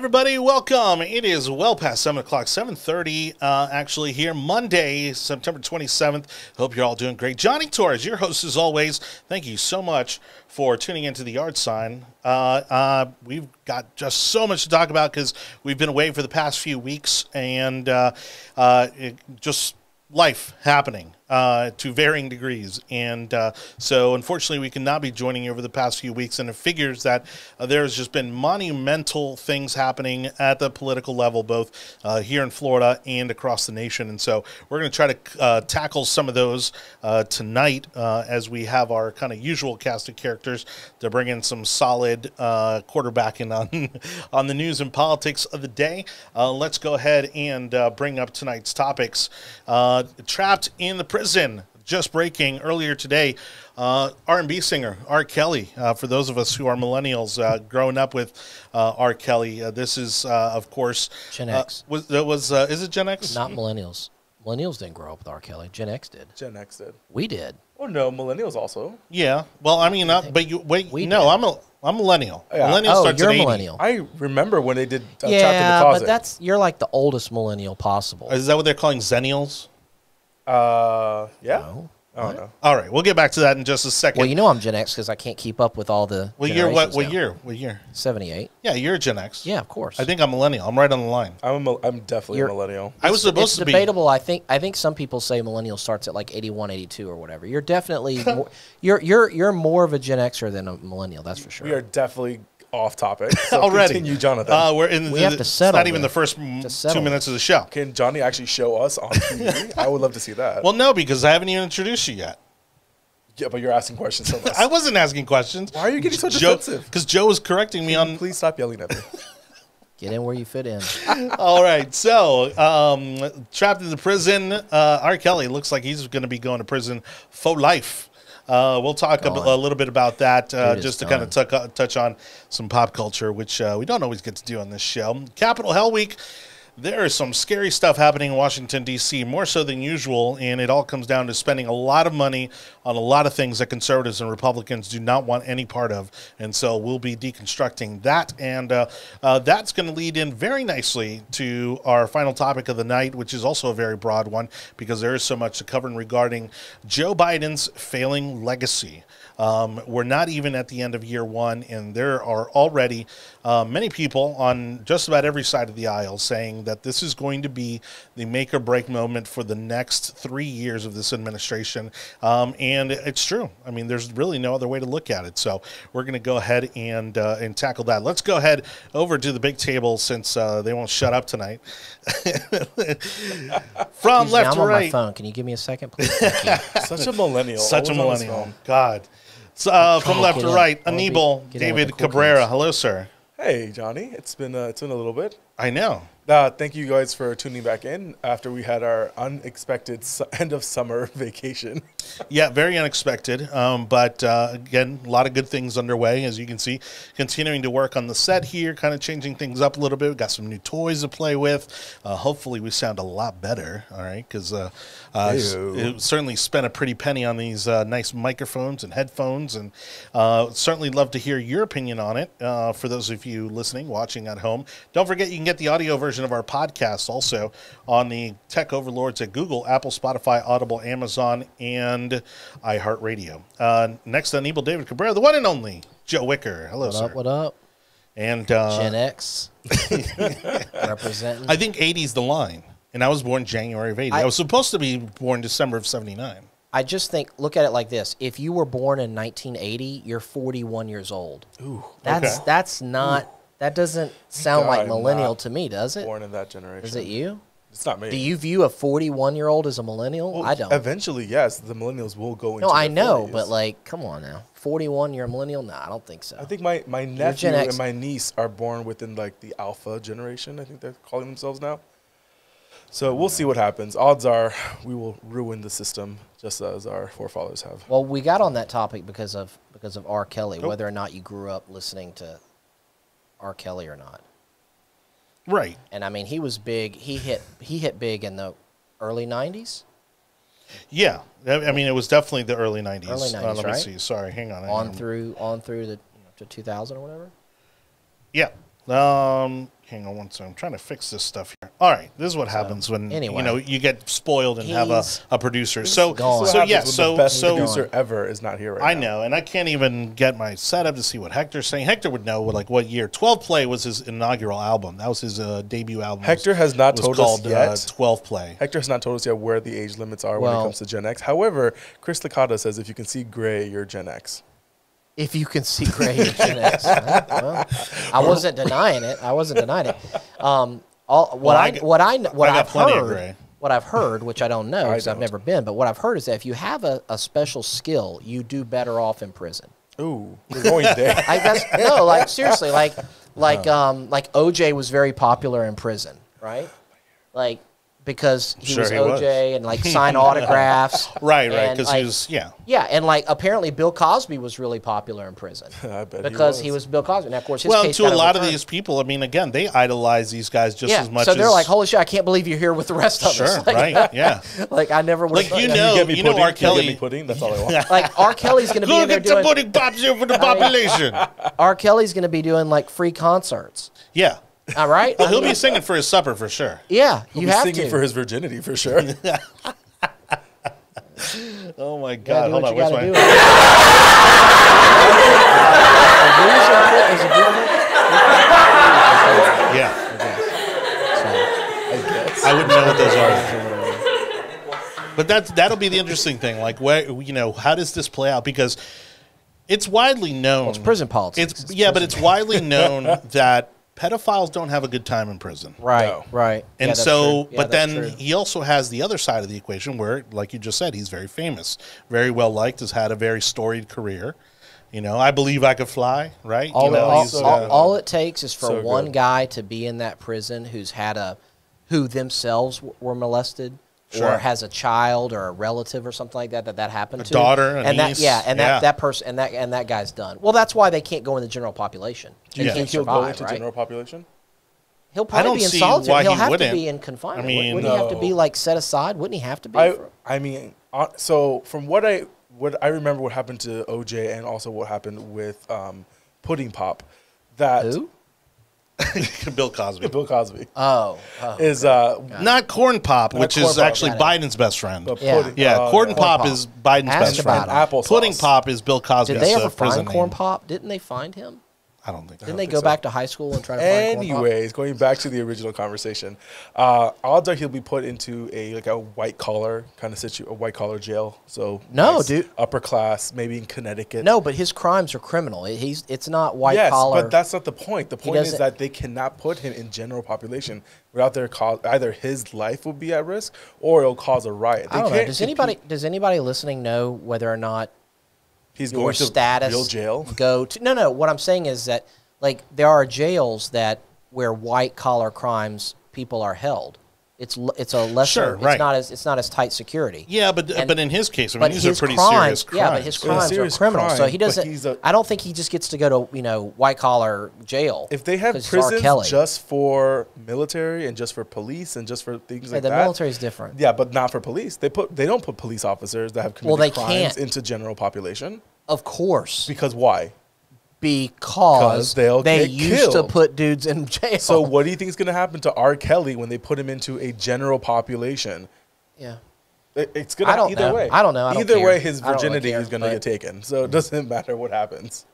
Everybody. Welcome. It is well past 7 o'clock, 7.30, uh, actually, here, Monday, September 27th. Hope you're all doing great. Jonny Torres, your host as always. Thank you so much for tuning into the Yard Sign. Uh, uh, we've got just so much to talk about because we've been away for the past few weeks and uh, uh, it just life happening uh, to varying degrees. And uh, so, unfortunately, we cannot be joining you over the past few weeks. And it figures that uh, there's just been monumental things happening at the political level, both uh, here in Florida and across the nation. And so, we're going to try to uh, tackle some of those uh, tonight as we have our kind of usual cast of characters to bring in some solid quarterbacking on, on the news and politics of the day. let's go ahead and bring up tonight's topics. trapped in the prison. Just breaking earlier today, uh, R&B singer R. Kelly. Uh, for those of us who are millennials, uh, growing up with uh, R. Kelly, uh, this is uh, of course Gen X. was was is it Gen X? Not millennials. Millennials didn't grow up with R. Kelly. Gen X did. Gen X did. We did. Oh no, millennials also. Yeah. Well, I mean, but you wait. We no, did. I'm a I'm millennial. Yeah. Millennial oh, starts you're at 80. millennial. I remember when they did uh, Trapped in the yeah, Closet. but that's you're like the oldest millennial possible. Is that what they're calling Zennials? Uh, yeah. No. I don't know. All right, we'll get back to that in just a second. Well, you know I'm Gen X because I can't keep up with all the. what year? What, what now. year? What year? Seventy-eight. Yeah, you're a Gen X. Yeah, of course. I think I'm millennial. I'm right on the line. I'm a, mil- I'm definitely You're- a millennial. I was supposed it's to be. debatable. I think. I think some people say millennial starts at like 81, 82 or whatever. You're definitely. more, you're you're you're more of a Gen Xer than a millennial. That's for sure. We are definitely off topic. So already. continue, Jonathan. Uh, we're in. We the, have to it's settle Not even the first two minutes of the show. Can Jonny actually show us on TV? I would love to see that. Well, no, because I haven't even introduced you yet. yeah, but you're asking questions so much. I wasn't asking questions. Why are you getting so Joe, defensive? Because Joe was correcting me on. Please stop yelling at me. Get in where you fit in. All right, so um, trapped in the prison. Uh, R. Kelly looks like he's going to be going to prison for life. Uh, we'll talk a, a little bit about that uh, just to kind of tuck, touch on some pop culture, which uh, we don't always get to do on this show. Capitol Hell Week. There is some scary stuff happening in Washington, D.C., more so than usual, and it all comes down to spending a lot of money on a lot of things that conservatives and Republicans do not want any part of. And so we'll be deconstructing that, and uh, uh, that's going to lead in very nicely to our final topic of the night, which is also a very broad one because there is so much to cover regarding Joe Biden's failing legacy. Um, we're not even at the end of year one, and there are already uh, many people on just about every side of the aisle saying that this is going to be the make or break moment for the next three years of this administration. Um, and it's true. I mean, there's really no other way to look at it. So we're going to go ahead and uh, and tackle that. Let's go ahead over to the big table since uh, they won't shut up tonight. From Excuse me, left I'm to on my right. phone. Can you give me a second, please? Such a millennial. Such a always on his millennial. God. Uh, from left to right, Anibal, get in with David cool Cabrera. Hello, sir. Hey, Jonny. It's been uh, it's been a little bit. I know. Uh, thank you guys for tuning back in after we had our unexpected end of summer vacation. Yeah, very unexpected. Um, but uh, again, a lot of good things underway, as you can see. Continuing to work on the set here, kind of changing things up a little bit. We've got some new toys to play with. Uh, hopefully, we sound a lot better, all right? Because uh, uh, it certainly spent a pretty penny on these uh, nice microphones and headphones. And uh, certainly love to hear your opinion on it uh, for those of you listening, watching at home. Don't forget, you can get the audio version of our podcast also on the tech overlords at Google, Apple, Spotify, Audible, Amazon, and iHeartRadio. Uh, next Anibal David Cabrera, the one and only Joe Wicker. Hello, What sir. up? What up? and uh, Gen X representing. I think 80 is the line. And I was born January of 80. I, I- was supposed to be born December of 79. I just think look at it like this: if you were born in 1980, you're 41 years old. Ooh, That's Okay. that's not. That doesn't sound like I'm millennial to me, does it? born in that generation. Is it you? It's not me. Do you view a 41 year old as a millennial? Well, I don't. Eventually, yes, the millennials will go into. no, I know, 40s. but like, come on now. 41, you're a millennial? No, I don't think so. I think my my nephew and my niece are born within like the alpha generation. I think they're calling themselves now. So we'll see what happens. Odds are we will ruin the system just as our forefathers have. Well, we got on that topic because of because of R. Kelly, Oh. whether or not you grew up listening to R. Kelly or not. Right. And I mean, he was big. He hit he hit big in the early 90s Yeah. I mean, it was definitely the early 90s. Early Uh, 90s, let me see. Sorry, hang on. hang on on. through on through the you know, to 2000 or whatever. Yeah. Um, hang on one second. I'm trying to fix this stuff here. All right, this is what happens when anyway. you know you get spoiled and have a, a producer. So gone. So yeah, so the best so producer ever is not here right now. I now. know, and I can't even get my setup to see what Hector's saying. Hector would know like what year. Twelve Play was his inaugural album. That was his uh, debut album. Hector has not was told called, us yet. Uh, Twelve Play. Hector has not told us yet where the age limits are when it comes to Gen X. However, Chris Licata says if you can see gray, you're Gen X. If you can see gray in Gen X, Huh? well, I wasn't denying it. I wasn't denying it. Um, all, what Well, I I, got- what I what I got I've plenty of heard, what I've heard, which I don't know because I've never been, but what I've heard is that if you have a, a special skill, you do better off in prison. Ooh, we're going there. I, no, like seriously, like like um like OJ was very popular in prison, right? Like because he Sure was he OJ was. and like sign autographs, Right, right, because like, he was yeah. yeah, and like apparently Bill Cosby was really popular in prison I bet because he was. was. Bill Cosby. Now, of course, his Well, case to a got lot of these people, I mean, again, they idolize these guys just yeah, as much. As so they're as, like, "Holy shit, I can't believe you're here with the rest of sure, us." Like, right? Yeah. like I never would Like, have you thought know- you get you know? R. Can you get me Kelly- pudding? That's all I want. Like R. Kelly's going to be Go in there get some doing pudding pops here for the population. R. Kelly's going to be doing like free concerts. yeah. All right, Well, I he'll be singing for his supper for sure. yeah, He'll you be have singing to. for his virginity for sure. Oh my God! Hold on, you where's gotta my? do. Is it- is it? Yeah, I guess. I wouldn't know what those are. But that's that'll be the interesting thing. Like, where you know, how does this play out? Because it's widely known. It's prison politics. It's, yeah, but it's widely known that pedophiles don't have a good time in prison. Right, No. right. And Yeah, so. Yeah, but then true. he also has the other side of the equation where, like you just said, he's very famous, very well liked, has had a very storied career. You know, I believe I could fly, right? all, you know, all, so all, good. all it takes is for So one good. guy to be in that prison who's had a, who themselves w- were molested. Sure. Or has a child or a relative or something like that that that happened A to daughter, a and niece, that yeah, and yeah. that that person and that and that guy's done. Well, that's why they can't go in the general population. Do you They Yeah. think can't he'll go survive, into right? general population? He'll probably be in solitary. He'll he have to wouldn't. be in confinement. I mean, wouldn't he have to be like set aside? Wouldn't he have to be? I I mean, uh, so from what I what I remember, what happened to OJ, and also what happened with um, Pudding Pop, that Who? Bill Cosby. Bill Cosby Oh, oh. is uh, Not Corn Pop, which Corn is Pop, actually. Biden's best friend. the Yeah. pudding. yeah, uh, Corn Corn Pop, Pop. is Biden's Ask best about friend. him. Applesauce. Pudding Pop is Bill Cosby's Did they ever prison find Corn name. Pop? Didn't they find him? I don't think. Didn't they think go so. back to high school and try to find Anyways, going back to the original conversation, uh, odds are he'll be put into a like a white collar kind of situ, a white collar jail. So No, dude. upper class, maybe in Connecticut. No, but his crimes are criminal. He's it's not white yes, collar. but that's not the point. The point is that they cannot put him in general population without their cause. Either his life will be at risk, or it'll cause a riot. They I don't know. Does anybody does anybody listening know whether or not He's your going to status real jail. go to no no what i'm saying is that like there are jails that where white collar crimes people are held it's it's a lesser Sure, it's right. not as it's not as tight security Yeah, but uh, And- but in his case, I mean, these are pretty crimes, serious crimes. yeah, but his Yeah, crimes are serious criminal. so he doesn't. he's a- I don't think he just gets to go to you know white collar jail. If they have he's R. prisons Kelly. just for military and just for police and just for things Hey, like the that, the military is different. Yeah, but not for police. They put they don't put police officers that have Well, committed they crimes can't. into general population Of course, because why? Because they'll they get used to put dudes in jail. So what do you think is going to happen to R. Kelly when they put him into a general population? Yeah. It- It's gonna I don't either know. way. I don't know. I don't either care. way, his I really virginity care, is going to but- get taken. So it doesn't matter what happens.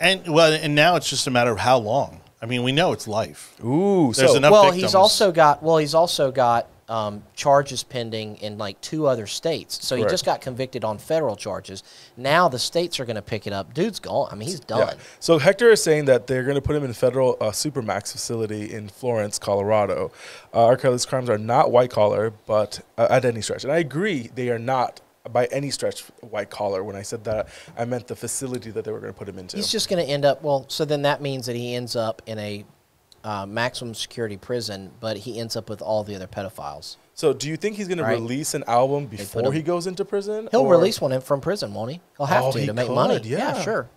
And well, and now it's just a matter of how long. I mean, we know it's life. Ooh, There's so enough well, victims. he's also got well, he's also got um, charges pending in like two other states. So he just got convicted on federal charges. Now the states are going to pick it up. Dude's gone. I mean, he's done. Yeah. So Hector is saying that they're going to put him in a federal uh, supermax facility in Florence, Colorado. Uh, R. Kelly's crimes are not white collar, but uh, at any stretch, and I agree they are not by any stretch white collar. When I said that, I meant the facility that they were going to put him into. He's just going to end up. Well, so then that means that he ends up in a uh, maximum security prison, but he ends up with all the other pedophiles. so, do you think he's going Right. to release an album before he goes into prison? He'll or- release one from prison, won't he? He'll have Oh, to he to make could, money. yeah. sure.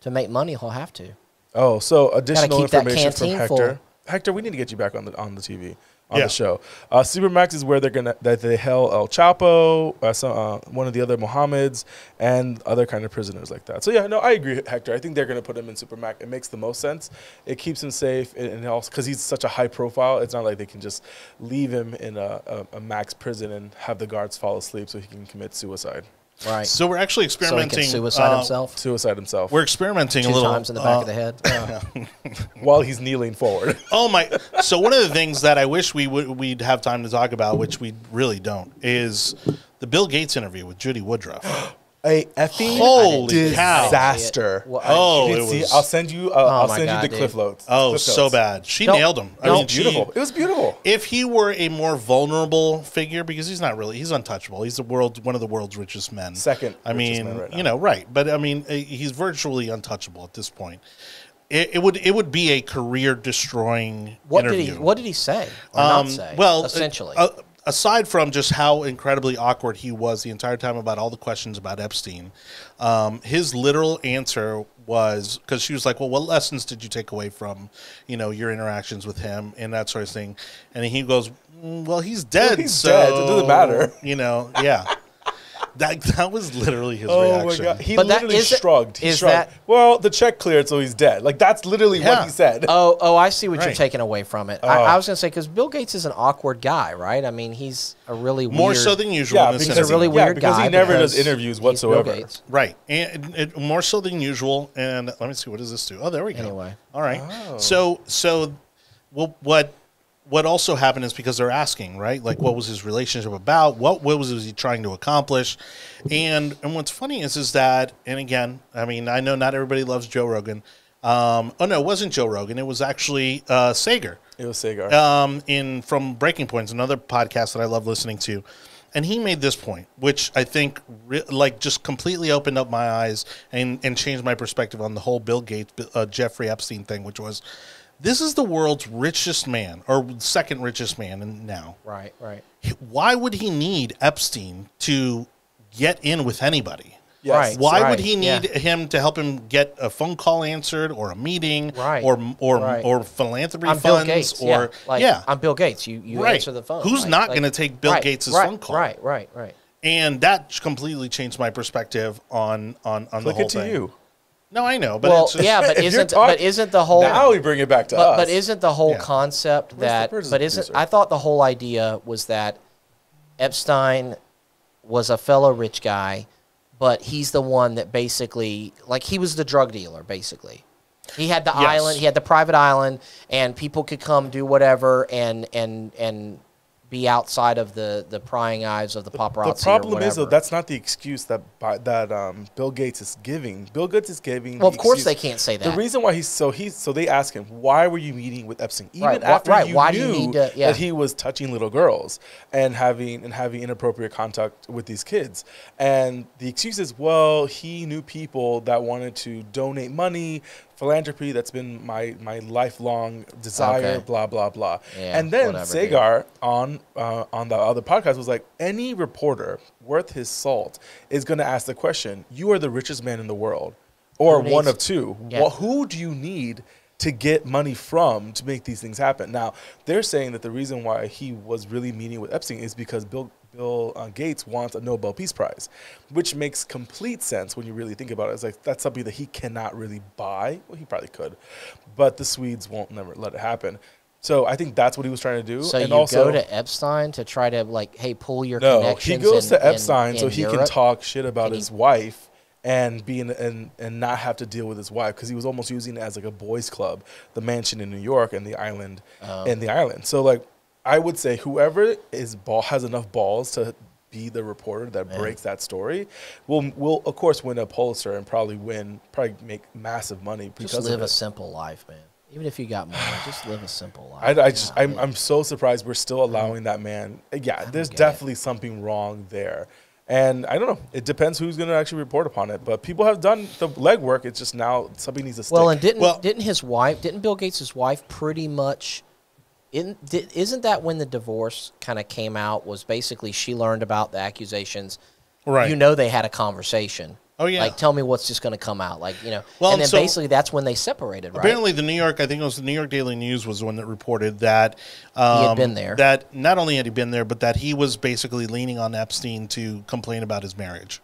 To make money, he'll have to. Oh, so additional information from Hector. full. Hector, we need to get you back on the on the TV on Yeah. the show. Uh, Supermax is where they're gonna that they held El Chapo, uh, some, uh, one of the other Mohammeds, and other kind of prisoners like that. So yeah, no, I agree, Hector. I think they're gonna put him in Supermax. It makes the most sense. It keeps him safe, and, and also because he's such a high profile, it's not like they can just leave him in a, a, a max prison and have the guards fall asleep so he can commit suicide, Right. So we're actually So he experimenting. can suicide uh, himself suicide himself We're experimenting two a little times in the back uh, of the head. while he's kneeling forward. Oh my! So one of the things that I wish we would we'd have time to talk about, which we really don't, is the Bill Gates interview with Judy Woodruff. a effing Holy cow. disaster. Well, Oh, You it see, was- I'll send you. Uh, I'll send God, you the dude. cliff notes. Oh, cliff so notes. bad. She Don't- nailed him. I It was mean, she- beautiful. it was beautiful. if he were a more vulnerable figure, because he's not really, he's untouchable. He's the world, one of the world's richest men. Second I mean, man right you know, right? But I mean, uh, he's virtually untouchable at this point. It, it would, it would be a career destroying. what interview. did he What did he say or Um, not say? Well, essentially, uh, aside from just how incredibly awkward he was the entire time about all the questions about Epstein, um, his literal answer was because she was like, "Well, what lessons did you take away from, you know, your interactions with him and that sort of thing?" And he goes, "Mm, "Well, he's dead. he's so, dead. It doesn't matter." You know, yeah." That that was literally his Oh reaction. my god, he But literally is it- shrugged. He is shrugged. that- well, the check cleared, so he's dead. Like that's literally Yeah. what he said. oh, oh, I see what you're taking away from it. Oh. I, I was going to say because Bill Gates is an awkward guy, right? I mean, he's a really More weird, so than usual. yeah, in because He's a really yeah, weird because guy he never does because interviews he's Bill whatsoever. Gates. Right, and it, more so than usual. And let me see, what does this do? Oh, there we go. Anyway. all right. Oh. So, so, well, what what also happened is because they're asking, right? Like, what was his relationship about? What what was he trying to accomplish? And and what's funny is is that, and again, I mean, I know not everybody loves Joe Rogan. Um, oh no, it wasn't Joe Rogan. It was actually uh, Saagar It was Saagar. um, in from Breaking Points, another podcast that I love listening to, and he made this point, which I think re- like just completely opened up my eyes and and changed my perspective on the whole Bill Gates, uh, Jeffrey Epstein thing, which was, this is the world's richest man or second richest man in now. Right, right. Why would he need Epstein to get in with anybody? Yes. Right. Why right, would he yeah. need him to help him get a phone call answered or a meeting Right, or or right. or philanthropy I'm funds Bill Gates. or yeah, like, yeah I'm Bill Gates. You you Right. answer the phone. Who's Like- not like- gonna take Bill right, Gates' right, phone call? Right, right, right. and that completely changed my perspective on on on the Look whole it to thing. you. No, I know, but well, it's just, yeah, but isn't talk- but isn't the whole Now we bring it back to but, us. but isn't the whole Yeah. concept the that but isn't producer? I thought the whole idea was that Epstein was a fellow rich guy, but he's the one that basically like he was the drug dealer basically. He had the Yes. island, he had the private island and people could come do whatever and and and be outside of the the prying eyes of the paparazzi. the problem is though that's not the excuse that by, that um, Bill Gates is giving. Bill Gates is giving. Well, the of course excuse- they can't say that. The reason why he's so he's so they ask him why were you meeting with Epstein even Right, after right, you why knew to- yeah. that he was touching little girls and having and having inappropriate contact with these kids and the excuse is well he knew people that wanted to donate money philanthropy that's been my my lifelong desire Okay. blah blah blah Yeah, and then whatever, dude. On uh, on the other podcast was like any reporter worth his salt is going to ask the question you are the richest man in the world or one of two Yeah. Wha- who do you need to get money from to make these things happen now they're saying that the reason why he was really meeting with epstein is because bill Bill uh, Gates wants a Nobel Peace Prize, which makes complete sense when you really think about it. It's like that's something that he cannot really buy. Well, he probably could, but the Swedes won't never let it happen. So I think that's what he was trying to do. So and you also, go to Epstein to try to like, hey, pull your no, connections. he goes in- to Epstein in- so in he can talk shit about he- his wife and be in, and and not have to deal with his wife because he was almost using it as like a boys' club, the mansion in New York and the island Oh. and the island. So like, I would say whoever is ball has enough balls to be the reporter that Man. breaks that story will will of course win a Pulitzer and probably win probably make massive money because Just live of a simple life, man. Even if you got money, just live a simple life. I, I just I'm, Yeah. I'm so surprised we're still allowing that man. Yeah, there's get it. definitely something wrong there, and I don't know. It depends who's going to actually report upon it. But people have done the legwork. It's just now something needs to stick. Well, and didn't Well- didn't his wife, didn't Bill Gates' wife, pretty much? In, isn't that when the divorce kind of came out? Was basically she learned about the accusations. Right. You know they had a conversation, Oh, yeah. Like, tell me what's just going to come out. Like, you know. Well, and then so- basically that's when they separated, right? Apparently, the New York, I think it was the New York Daily News, was the one that reported that um, had been there. That not only had he been there, but that he was basically leaning on Epstein to complain about his marriage.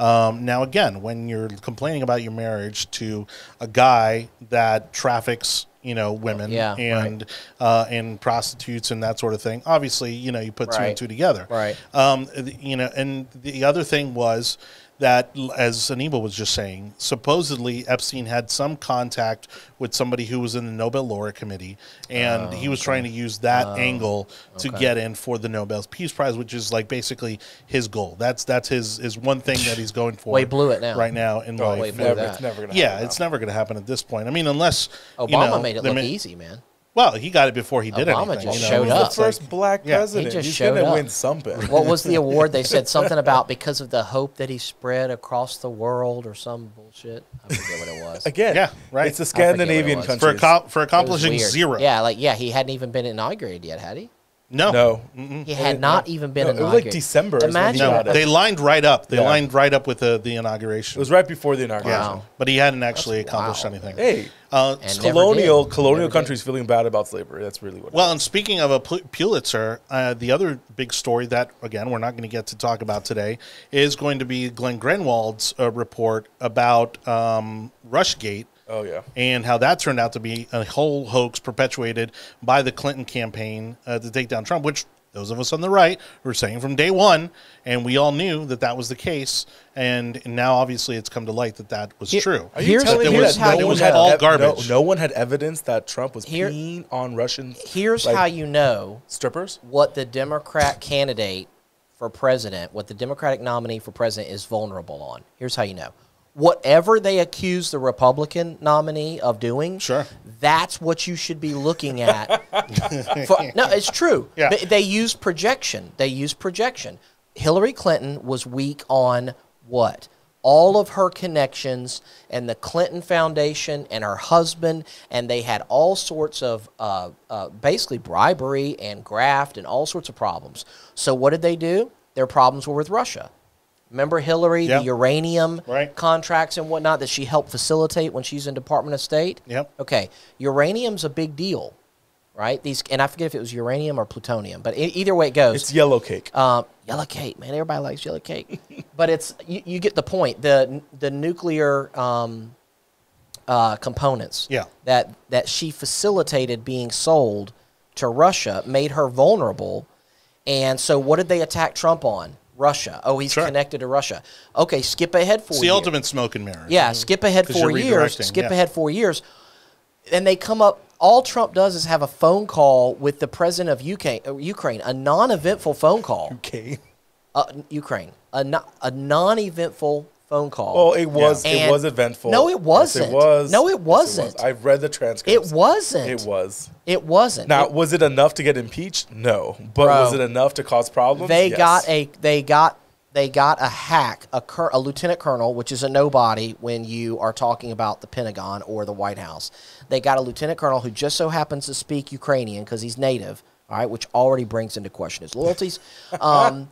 Um, now, again, when you're complaining about your marriage to a guy that traffics, you know, women Yeah, right. and uh, and prostitutes and that sort of thing, obviously, you know, you put two and two together, Right. um, you know, and the other thing was that, as Anibal was just saying, supposedly Epstein had some contact with somebody who was in the Nobel laureate committee, and oh, he was trying to use that oh, angle to Oh, okay. get in for the Nobel Peace Prize, which is like basically his goal. That's that's his his one thing that he's going for. Well, he blew it now. right now in Oh, life. he blew never, that. it's never gonna yeah, happen it's now. never going to happen at this point. I mean, unless Obama you know, made it look ma- easy, man. Well, he got it before he did it. Obama anything. just you know? showed He's up. the first black Yeah. He president. just He's showed gonna up. win something. What was the award? They said something about because of the hope that he spread across the world or some bullshit. I forget what it was. Again, Yeah, right. It's the I it Scandinavian was. for for accomplishing zero. Yeah, like yeah, he hadn't even been inaugurated yet, had he? No. no, He had not even been No, it was inaugurated. like December is when he Imagine No, got it. they lined right up. They Yeah. lined right up with the, the inauguration. It inauguration. was right before the inauguration. Wow. but he hadn't actually That's accomplished wild. anything. Hey, Uh, And never colonial did. colonial Never did. countries feeling bad about slavery. That's really what. it well, and speaking of a Pul- Pulitzer, uh, the other big story that again we're not going to get to talk about today is going to be Glenn Greenwald's uh, report about um, RussiaGate. Oh yeah. and how that turned out to be a whole hoax perpetuated by the Clinton campaign uh, to take down Trump, which those of us on the right were saying from day one, and we all knew that that was the case. And now, obviously, it's come to light that that was Here- true. Are you Here's- telling That me there that was- how no it was one had all garbage. No, no one had evidence that Trump was Here- peeing on Russian Here's like, how you know strippers. what the Democrat candidate for president, what the Democratic nominee for president is vulnerable on. Here's how you know. Whatever they accuse the Republican nominee of doing, Sure. that's what you should be looking at. For- no, it's true. Yeah. They, they use projection. They use projection. Hillary Clinton was weak on what? All of her connections and the Clinton Foundation and her husband, and they had all sorts of uh, uh, basically bribery and graft and all sorts of problems. So, what did they do? Their problems were with Russia. Remember Hillary, Yeah. the uranium Right. contracts and whatnot that she helped facilitate when she's in Department of State? Yep. Okay, uranium's a big deal, right? These, and I forget if it was uranium or plutonium, but e- either way it goes. It's yellow cake. Um, yellow cake, man. Everybody likes yellow cake, but it's you, you get the point. The the nuclear um, uh, components Yeah. that that she facilitated being sold to Russia made her vulnerable. And so, what did they attack Trump on? Russia. Oh, he's Sure. connected to Russia. Okay, skip ahead four It's the years. ultimate smoke and mirrors. Yeah, skip ahead four years. Skip yeah. ahead four years, and they come up. All Trump does is have a phone call with the president of UK, uh, Ukraine, a non-eventful phone call. okay. Uh, Ukraine, a, a non-eventful phone call. Well, it was And- it was eventful. No, it wasn't. it was. No, it wasn't. was. I've read the transcript. it wasn't. It was. It wasn't. Now, It- was it enough to get impeached? No, but Bro. was it enough to cause problems? they Yes. got a they got they got a hack a, cur, a lieutenant colonel which is a nobody when you are talking about the pentagon or the white house they got a lieutenant colonel who just so happens to speak ukrainian because he's native all right which already brings into question his loyalties um,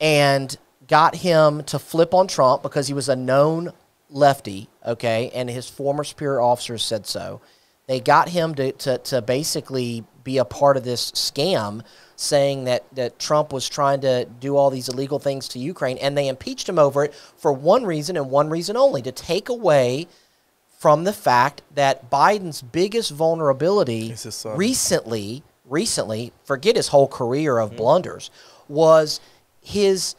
and got him to flip on trump because he was a known lefty okay and his former superior officers said so they got him to, to, to basically be a part of this scam saying that, that Trump was trying to do all these illegal things to Ukraine, and they impeached him over it for one reason and one reason only to take away from the fact that Biden's biggest vulnerability Is his son. recently, recently, forget his whole career of hmm. blunders, was his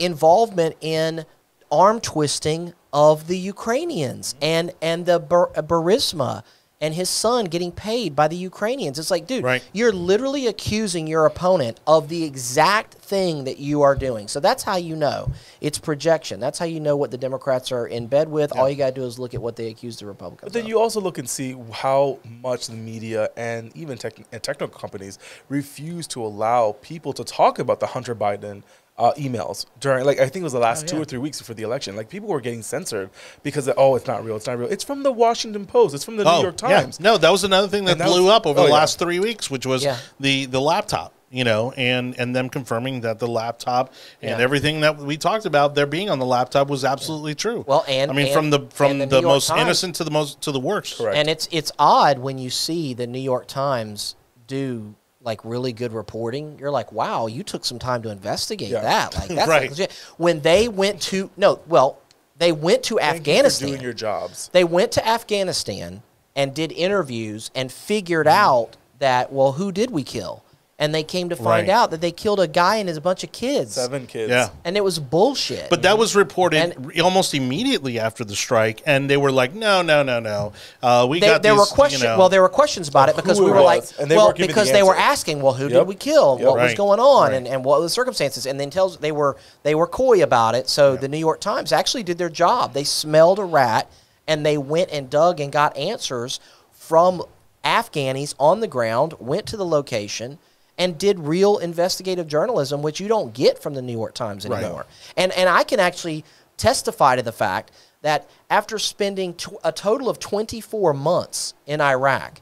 involvement in arm twisting of the Ukrainians mm-hmm. and and the Bur- uh, Burisma and his son getting paid by the Ukrainians. It's like, dude, Right. you're literally accusing your opponent of the exact thing that you are doing. So that's how you know it's projection. That's how you know what the Democrats are in bed with. All you got to do is look at what they accuse the Republicans. But then of. you also look and see how much the media and even tech, and technical companies refuse to allow people to talk about the Hunter Biden uh, emails during, like, I think it was the last two or three weeks before the election. Like, people were getting censored because, of, oh, it's not real, it's not real. It's from the Washington Post, it's from the New York Oh, yeah. Times. No, that was another thing that, that blew was- up over oh, the yeah. last three weeks, which was Yeah. the the laptop. you know, and and them confirming that the laptop and Yeah. everything that we talked about there being on the laptop was absolutely true. Well, and- I mean, and- from the from the the, most Times- innocent to the most to the worst. Correct. And it's it's odd when you see the New York Times do like really good reporting. You're like, wow, you took some time to investigate Yeah. that. Like that's Right. legit. When they went to no, well, they went to Thank you Afghanistan. doing your jobs. they went to Afghanistan and did interviews and figured Mm-hmm. out that well, who did we kill? And they came to find Right. out that they killed a guy and his bunch of kids. Seven kids. Yeah. And it was bullshit. But that was reported And- almost immediately after the strike, and they were like, "No, no, no, no. Uh, we there, got there these, were questions. You know, well, there were questions about it because we were like, was, and they well, weren't the because they were answer. asking, well, who Yep. did we kill? Yep. What was going on, Right. and, and what were the circumstances? And then tells they were they were coy about it. So the New York Times actually did their job. They smelled a rat and they went and dug and got answers from Afghanis on the ground. Went to the location. And did real investigative journalism, which you don't get from the New York Times Right. anymore. And and I can actually testify to the fact that after spending a total of 24 months in Iraq,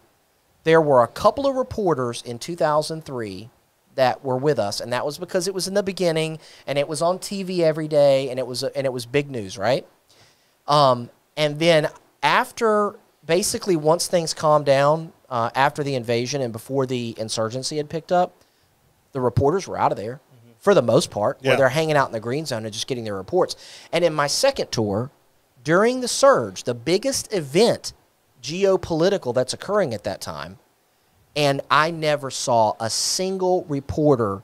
there were a couple of reporters in 2003 that were with us, and that was because it was in the beginning and it was on TV every day and it was and it was big news, right? Um, and then after basically once things calmed down uh, after the invasion and before the insurgency had picked up, the reporters were out of there for the most part, Yeah. where they're hanging out in the green zone and just getting their reports. And in my second tour, during the surge, the biggest event geopolitical that's occurring at that time, and I never saw a single reporter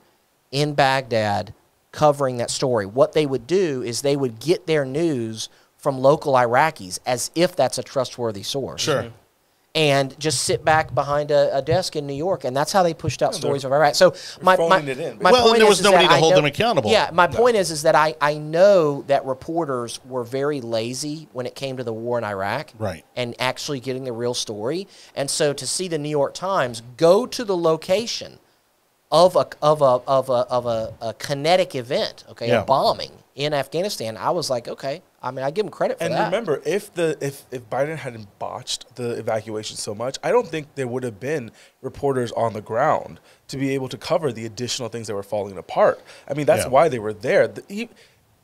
in Baghdad covering that story. What they would do is they would get their news from local Iraqis as if that's a trustworthy source sure. And just sit back behind a, a desk in New York, and that's how they pushed out stories of Iraq. So my, my, it in, my Well, and point there is- was is nobody that to I hold know- them accountable. Yeah, my point is is that I I know that reporters were very lazy when it came to the war in Iraq, Right. and actually getting the real story. And so to see the New York Times go to the location of a of a of a of a, a kinetic event, okay, Yeah. a bombing in Afghanistan, I was like, okay. I mean, I give them credit for And that. And remember, if the if, if Biden hadn't botched the evacuation so much, I don't think there would have been reporters on the ground to be able to cover the additional things that were falling apart. I mean, that's Yeah. why they were there. The, e-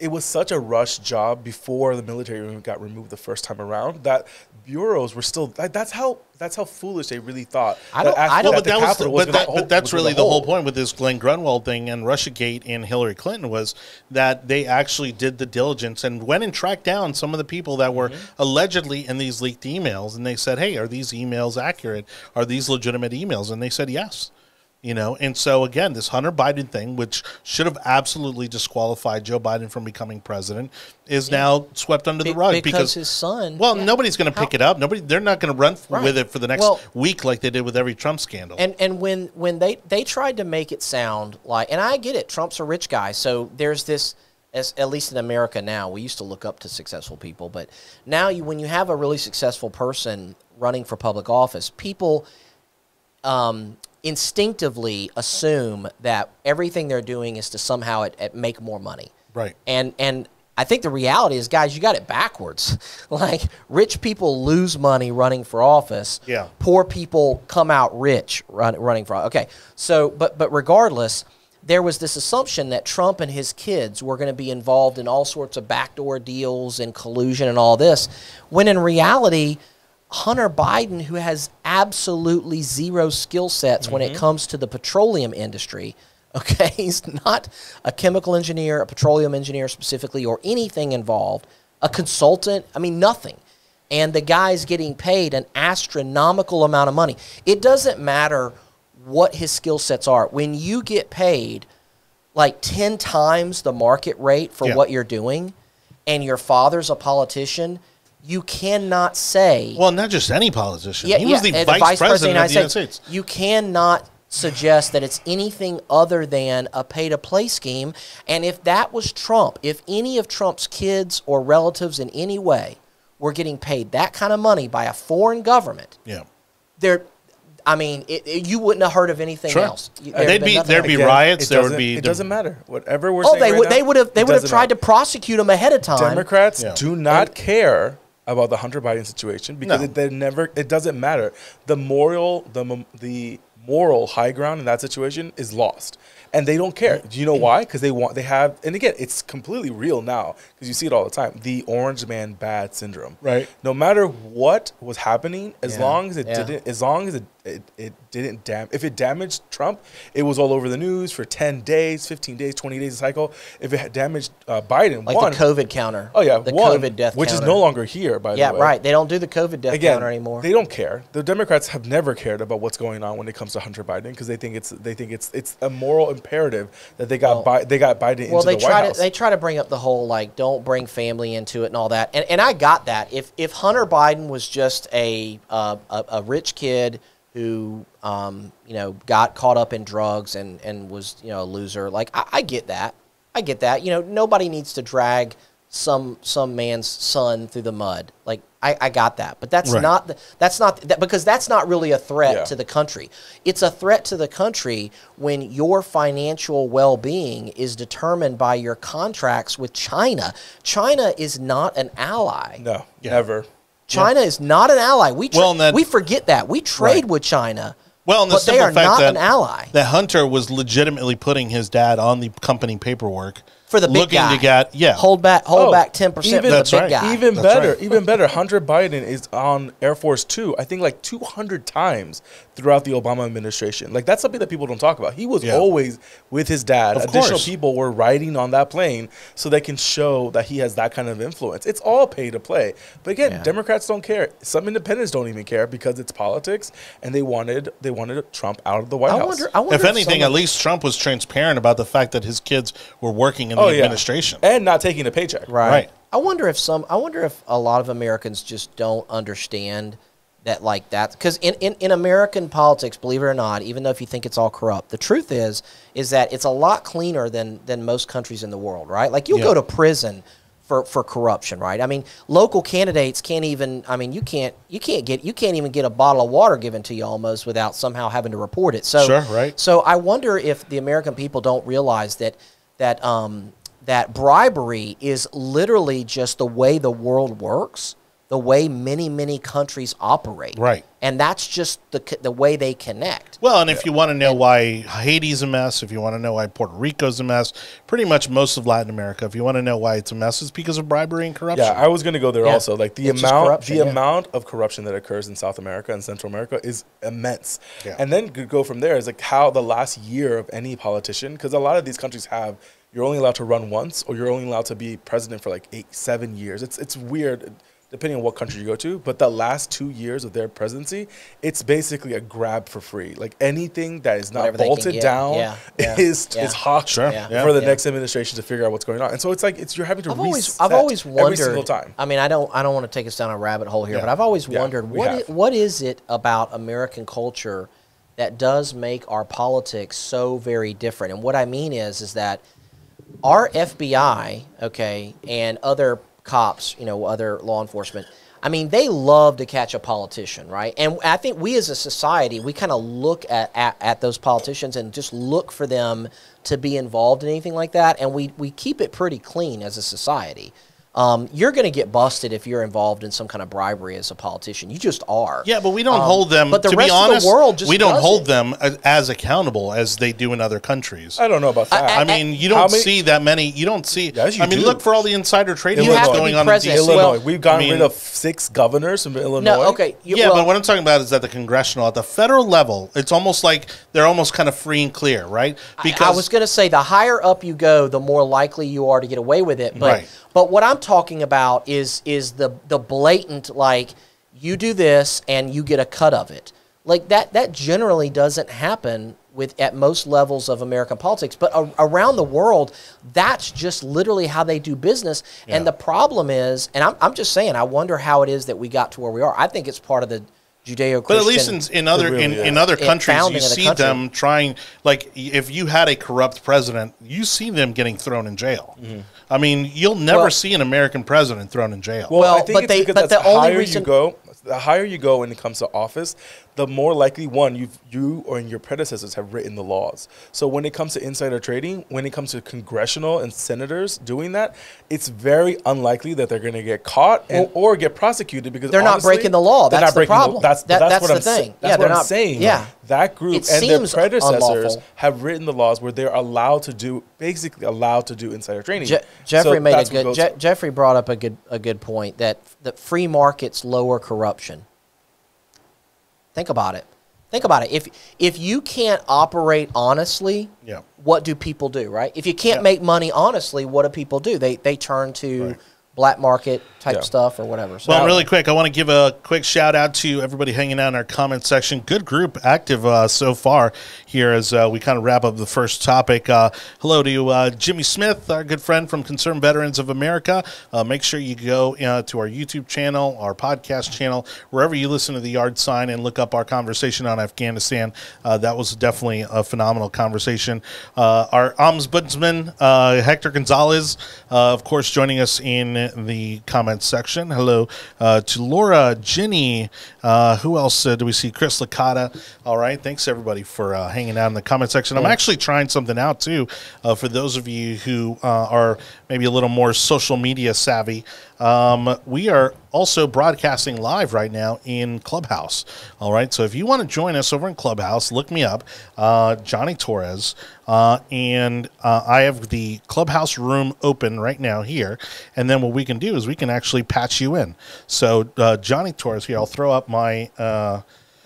it was such a rush job before the military got removed the first time around that bureaus were still. Like, that's how that's how foolish they really thought. I don't- that I don't- that But the that was, the, was but, that, but that's really the whole hold. point with this Glenn Greenwald thing and RussiaGate and Hillary Clinton was that they actually did the diligence and went and tracked down some of the people that were Mm-hmm. allegedly in these leaked emails, and they said, "Hey, are these emails accurate? Are these legitimate emails?" And they said yes. You know, and so again, this Hunter Biden thing, which should have absolutely disqualified Joe Biden from becoming president, is now swept under Be- the rug because because his son- Well, yeah. nobody's going to pick it up. Nobody, they're not going to run Right. with it for the next Well- week like they did with every Trump scandal. And and when when they they tried to make it sound like, and I get it, Trump's a rich guy, so there's this. As, at least in America now, we used to look up to successful people, but now you, when you have a really successful person running for public office, people um, instinctively assume that everything they're doing is to somehow at, at make more money. Right. And and I think the reality is, guys, you got it backwards. like rich people lose money running for office. Yeah. Poor people come out rich run, running for. Okay. So, but but regardless, there was this assumption that Trump and his kids were going to be involved in all sorts of backdoor deals and collusion and all this, when in reality. Hunter Biden, who has absolutely zero skill sets when Mm-hmm. it comes to the petroleum industry, okay, he's not a chemical engineer, a petroleum engineer specifically, or anything involved, a consultant, I mean, nothing. And the guy's getting paid an astronomical amount of money. It doesn't matter what his skill sets are. When you get paid like 10 times the market rate for Yeah. what you're doing, and your father's a politician, you cannot say Well, not just any politician. he was the and vice, president, of the United States. You cannot suggest that it's anything other than a pay to play scheme. And if that was Trump, if any of Trump's kids or relatives in any way were getting paid that kind of money by a foreign government, Yeah. there, I mean, it, it- you wouldn't have heard of anything Sure. else. You- Uh, there'd be- there'd be Again, riots, It there would doesn't- be It doesn't matter. Whatever we're Oh, saying they right would. now, They would have. They would have tried matter. to prosecute him ahead of time. Democrats Yeah. do not care about the Hunter Biden situation because No. it, they never. It doesn't matter. The moral, the the moral high ground in that situation is lost. And they don't care. Do you know why? Because they want they have and again, it's completely real now because you see it all the time. The orange man bad syndrome. Right. No matter what was happening, as Yeah. long as it Yeah. didn't as long as it it, it didn't dam if it damaged Trump, it was all over the news for 10 days, 15 days, 20 days a cycle. If it had damaged uh, Biden, Like one, the COVID counter. Oh yeah, the one, COVID death which counter. is no longer here. By Yeah, the way, yeah, right. They don't do the COVID death Again, counter anymore. they don't care. The Democrats have never cared about what's going on when it comes to Hunter Biden because they think it's they think it's it's a moral imperative that they got Bi- they got Biden well, into they the White try House. to they try to bring up the whole like don't bring family into it and all that, and and I got that. If if Hunter Biden was just a uh, a, a rich kid who um, you know got caught up in drugs and and was you know a loser, like I, I get that, I get that. You know, nobody needs to drag some some man's son through the mud. Like I, I got that, but that's Right. not the, that's not that because that's not really a threat Yeah. to the country. It's a threat to the country when your financial well-being is determined by your contracts with China. China is not an ally. no, Yeah. never. China is not an ally. We Well, that- we forget that. We trade Right. with China. Well, the but they are not an ally. that Hunter was legitimately putting his dad on the company paperwork For the big looking guy. to get yeah. Hold back hold Oh, back 10% for even- the That's big right. guy. Even That's better, right. even better. Hunter Biden is on Air Force Two. I think like 200 times throughout the Obama administration. Like that's something that people don't talk about. He was Yeah. always with his dad. Of Additional course. people were riding on that plane so they can show that he has that kind of influence. It's all pay to play. But again, Yeah. Democrats don't care. Some independents don't even care because it's politics, and they wanted they wanted Trump out of the White I House. wonder I wonder if anything, some at least Trump was transparent about the fact that his kids were working in Oh, the oh yeah, administration. and not taking a paycheck. Right. Right. I wonder if some. I wonder if a lot of Americans just don't understand that like that because in, in, in American politics, believe it or not, even though if you think it's all corrupt, the truth is is that it's a lot cleaner than than most countries in the world. Right? Like you'll Yeah. go to prison. For, for corruption, right? I mean, local candidates can't even. I mean, you can't. You can't get. You can't even get a bottle of water given to you almost without somehow having to report it. So, Sure, right. so I wonder if the American people don't realize that that um, that bribery is literally just the way the world works, the way many many countries operate. Right. And that's just the the way they connect. Well, and if you want to know why Haiti's a mess, if you want to know why Puerto Rico's a mess, pretty much most of Latin America, if you want to know why it's a mess, it's because of bribery and corruption. Yeah, I was going to go there Yeah. also. Like the It's amount, the yeah. amount of corruption that occurs in South America and Central America is immense. Yeah. And then go from there is like how the last year of any politician, because a lot of these countries have you're only allowed to run once, or you're only allowed to be president for like eight, seven years. It's it's weird. Depending on what country you go to, but the last two years of their presidency, it's basically a grab for free. Like anything that is not Whatever they can bolted down Yeah, yeah, is yeah. is hawked Sure, Yeah. yeah. for the Yeah. next administration to figure out what's going on. And so it's like it's you're having to I've always reset I've always wondered every single time. I mean, I don't I don't want to take us down a rabbit hole here, Yeah. but I've always Yeah, wondered we what i- have. what is it about American culture that does make our politics so very different? And what I mean is is that our FBI, okay, and other cops, you know, other law enforcement, I mean, they love to catch a politician, right? And I think we as a society, we kind of look at, at, at those politicians and just look for them to be involved in anything like that. And we, we keep it pretty clean as a society. Um, you're going to get busted if you're involved in some kind of bribery as a politician. You just are. Yeah, but we don't Um, hold them. But the to rest be honest, of the world just we don't does hold it. them as, as accountable as they do in other countries. I don't know about that. I mean, you don't many- see that many. You don't see. Yes, you I mean, do. look for all the insider trading that's going on present. in DC. Illinois. Well- We've gotten I mean- rid of six governors from Illinois. No, okay. you- yeah, well- but what I'm talking about is at the congressional, at the federal level, it's almost like they're almost kind of free and clear, right? I- I was going to say the higher up you go, the more likely you are to get away with it. But Right. But what I'm talking about is is the the blatant like you do this and you get a cut of it. Like that that generally doesn't happen with at most levels of American politics, but a, around the world, that's just literally how they do business. And the problem is, and I'm I'm just saying, I wonder how it is that we got to where we are. I think it's part of the Judeo-Christian. But at least in, in other really in, in other countries, you founding the see country. them trying. Like if you had a corrupt president, you see them getting thrown in jail. Mm-hmm. I mean, you'll never Well- see an American president thrown in jail. Well, Well, I think but it's they- but that's the only higher reason- you go, the higher you go when it comes to office, the more likely one you you or your predecessors have written the laws. So when it comes to insider trading, when it comes to congressional and senators doing that, it's very unlikely that they're going to get caught and or get prosecuted because They're not breaking the law. That's not the problem. That's That- that's, that's what the I'm sa- thing. That's Yeah, what they're I'm not- saying. yeah. that group It and their predecessors unlawful. have written the laws where they're allowed to do basically allowed to do insider trading. Je- Jeffrey So made a good. Je- Jeffrey brought up a good a good point that that free markets lower corruption. Think about it. Think about it. If if you can't operate honestly, Yeah. what do people do? Right? If you can't Yeah. make money honestly, what do people do? They they turn to Right. black market type Yeah. stuff or whatever. So Well, really quick, I want to give a quick shout out to everybody hanging out in our comment section. Good group active uh, so far here as uh, we kind of wrap up the first topic. Uh, hello to uh, Jimmy Smith, our good friend from Concerned Veterans of America. Uh, make sure you go uh, to our YouTube channel, our podcast channel, wherever you listen to the yard sign and look up our conversation on Afghanistan. Uh, that was definitely a phenomenal conversation. Our ombudsman, Hector Gonzalez, of course, joining us in the comments section. Hello to Laura. Uh, who else do we see? Chris Licata. All right. Thanks, everybody, for uh, hanging out in the comment section. I'm actually trying something out, too, uh, for those of you who uh, are maybe a little more social media savvy. Um, we are also broadcasting live right now in Clubhouse. All right. So if you want to join us over in Clubhouse, look me up, uh, Jonny Torres. Uh, and uh, I have the Clubhouse room open right now here. And then what we can do is we can actually patch you in. So uh, Jonny Torres here, I'll throw up my.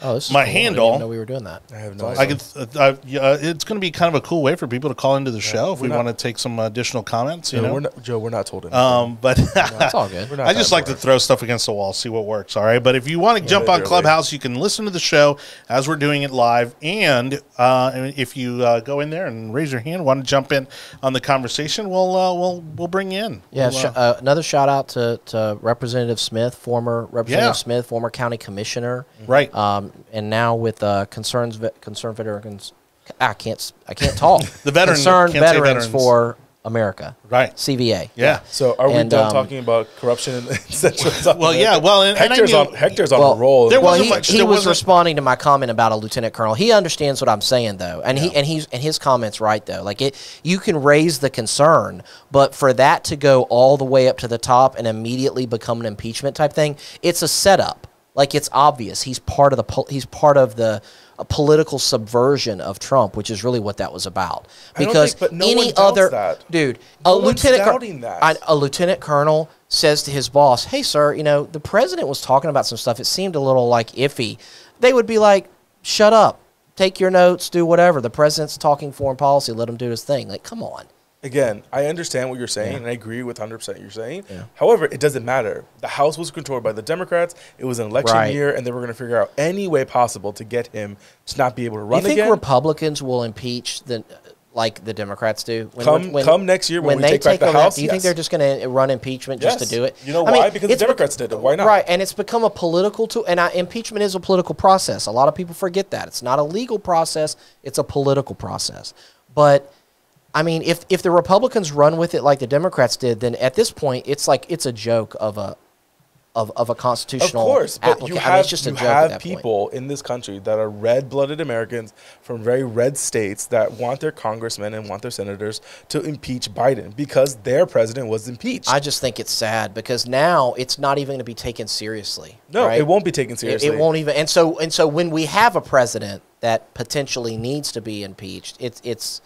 Oh, this is my cool. I didn't handle- even know we were doing that. I have no I could. Uh, uh, it's going to be kind of a cool way for people to call into the show if we we're not- want to take some additional comments. You Joe, know, we're not, Joe, we're not told anything. um, but That's all good. We're not I just that like to throw stuff against the wall, see what works. All right, but if you want to jump on literally. Clubhouse, you can listen to the show as we're doing it live. And uh, if you uh, go in there and raise your hand, want to jump in on the conversation, we'll uh, we'll we'll bring you in. Yeah, We'll, sh- uh, uh, another shout out to, to Representative Smith, former Representative Yeah. Smith, former county commissioner, Right. Um, and now with uh, concerns, ve- concerned veterans. I can't, s- I can't talk. The veteran- concerned can't veterans, veterans. for America, right. CVA. Yeah. so are we and, done um, talking about corruption in Central South Well, America? yeah. Well, and, and I Hector's knew- on Hector's on Well, a roll. there Well, wasn't he, much- he there was responding to my comment about a lieutenant colonel. He understands what I'm saying though, and he and he's and his comments right though. Like it, you can raise the concern, but for that to go all the way up to the top and immediately become an impeachment type thing, it's a setup. Like it's obvious he's part of the he's part of the a political subversion of Trump, which is really what that was about. Because think- but no any other that. dude, No a lieutenant col- doubting that. I- a lieutenant colonel says to his boss, "Hey, sir, you know the president was talking about some stuff. It seemed a little like iffy." They would be like, "Shut up, take your notes, do whatever." The president's talking foreign policy. Let him do his thing. Like, come on. Again, I understand what you're saying, and I agree with 100% you're saying. However, it doesn't matter. The House was controlled by the Democrats. It was an election Right. year, and they were going to figure out any way possible to get him to not be able to Do run you think again. Republicans will impeach the like the Democrats do? When, Come- come next year when we take back the House, do you think they're just going to run impeachment just Yes. to do it? You know I mean, why? Because the Democrats did it. Why not? Right, and it's become a political tool. And I, impeachment is a political process. A lot of people forget that it's not a legal process; it's a political process. But I mean, if if the Republicans run with it like the Democrats did, then at this point, it's like it's a joke of a of, of a constitutional. Of course, but you have, I mean, it's just a you joke have that point. people in this country that are red-blooded Americans from very red states that want their congressmen and want their senators to impeach Biden because their president was impeached. I just think it's sad because now it's not even going to be taken seriously. no, right? it won't be taken It, seriously. it won't even. And so and so when we have a president that potentially needs to be impeached, it's it's.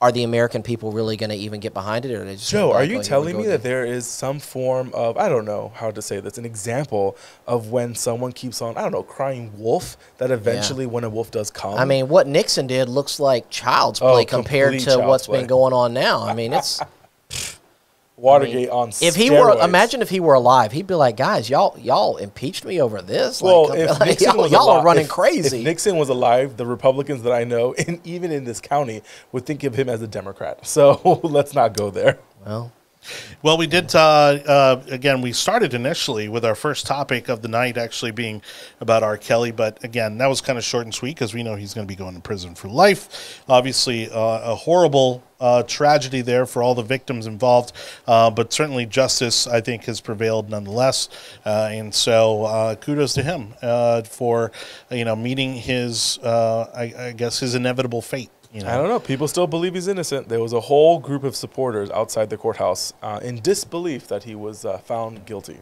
Are the American people really going to even get behind it, or are they just? Joe, are you "Oh, telling me that there is some form of I don't know how to say this, an example of when someone keeps on I don't know crying wolf that eventually when a wolf does come? I mean, what Nixon did looks like child's Oh, play compared to what's play. been going on now. I mean, it's Watergate on if he were imagine if he were alive, he'd be like, guys, y'all y'all impeached me over this. Well, like, if like, Nixon y'all, was y'all alive, are running if- crazy. If Nixon was alive, the Republicans that I know, and even in this county, would think of him as a Democrat. So let's not go there. well, Well, we did. Uh, uh, again, we started initially with our first topic of the night actually being about R. Kelly, but again, that was kind of short and sweet because we know he's going to be going to prison for life. Obviously, uh, a horrible uh, tragedy there for all the victims involved, uh, but certainly justice, I think, has prevailed nonetheless. Uh, and so, kudos to him for you know meeting his, I, I guess, his inevitable fate. You I don't know. People still believe he's innocent. There was a whole group of supporters outside the courthouse uh, in disbelief that he was uh, found guilty.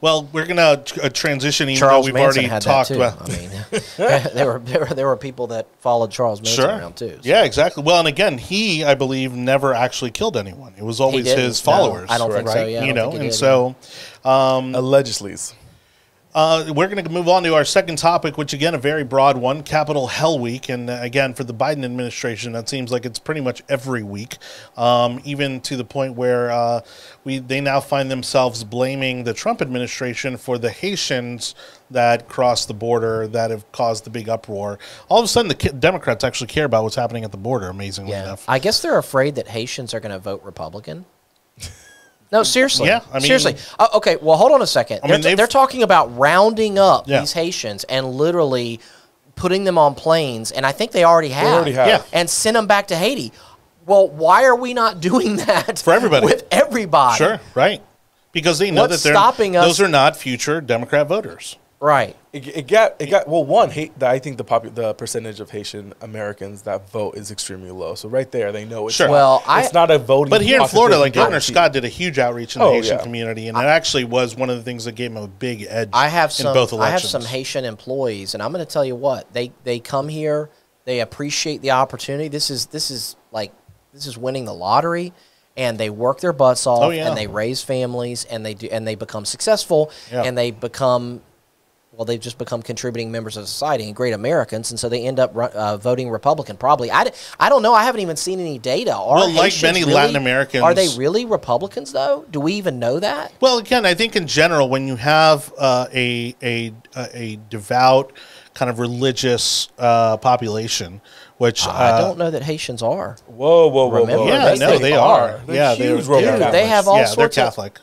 Well, we're gonna uh, transition. Even Charles we've Manson already had talked that too. about. I mean, there were there were there were people that followed Charles Manson Sure. around too. so. Yeah, exactly. Well, and again, he, I believe, never actually killed anyone. It was always didn't, his no. followers. I don't think right? so, yeah, you know, and did, so Allegedly. Uh, we're going to move on to our second topic, which again a very broad one: Capitol Hell Week. And uh, again, for the Biden administration, that seems like it's pretty much every week, um, even to the point where uh, we they now find themselves blaming the Trump administration for the Haitians that crossed the border that have caused the big uproar. All of a sudden, the Democrats actually care about what's happening at the border. Amazingly Yeah. enough. I guess they're afraid that Haitians are going to vote Republican. No, seriously. Yeah, I mean- seriously. Uh, okay, well, hold on a second. I they're, mean, they've- they're talking about rounding up Yeah. these Haitians and literally putting them on planes, and I think they already have. already have. Yeah. And send them back to Haiti. Well, why are we not doing that For everybody. with everybody? Sure, right. Because they know What's that they're stopping us- those are not future Democrat voters. Right. It, it got it got well. One, hate, I think the popu- the percentage of Haitian Americans that vote is extremely low. So right there, they know it's Sure. not, Well, I- it's not a voting. But here in Florida, like Governor. Scott did a huge outreach in the Oh, Haitian yeah. community, and it actually was one of the things that gave him a big edge. I have in some. both I have some Haitian employees, and I'm going to tell you what they they come here. They appreciate the opportunity. This is this is like this is winning the lottery, and they work their butts oh, off, Oh, yeah. and they raise families, and they do, and they become successful, Yeah. and they become. Well, they've just become contributing members of society and great Americans, and so they end up uh, voting Republican. Probably, I, d- I don't know. I haven't even seen any data. Are Well, like Haitians many really- Latin Americans- are they really Republicans though? Do we even know that? Well, again, I think in general, when you have uh, a, a a devout kind of religious uh, population, which uh, I don't know that Haitians are. Whoa, whoa, whoa, Remember, whoa! yeah, they- no, they, are. They're yeah, huge they're, Roman they're- they have all yeah, they're sorts of- Catholic.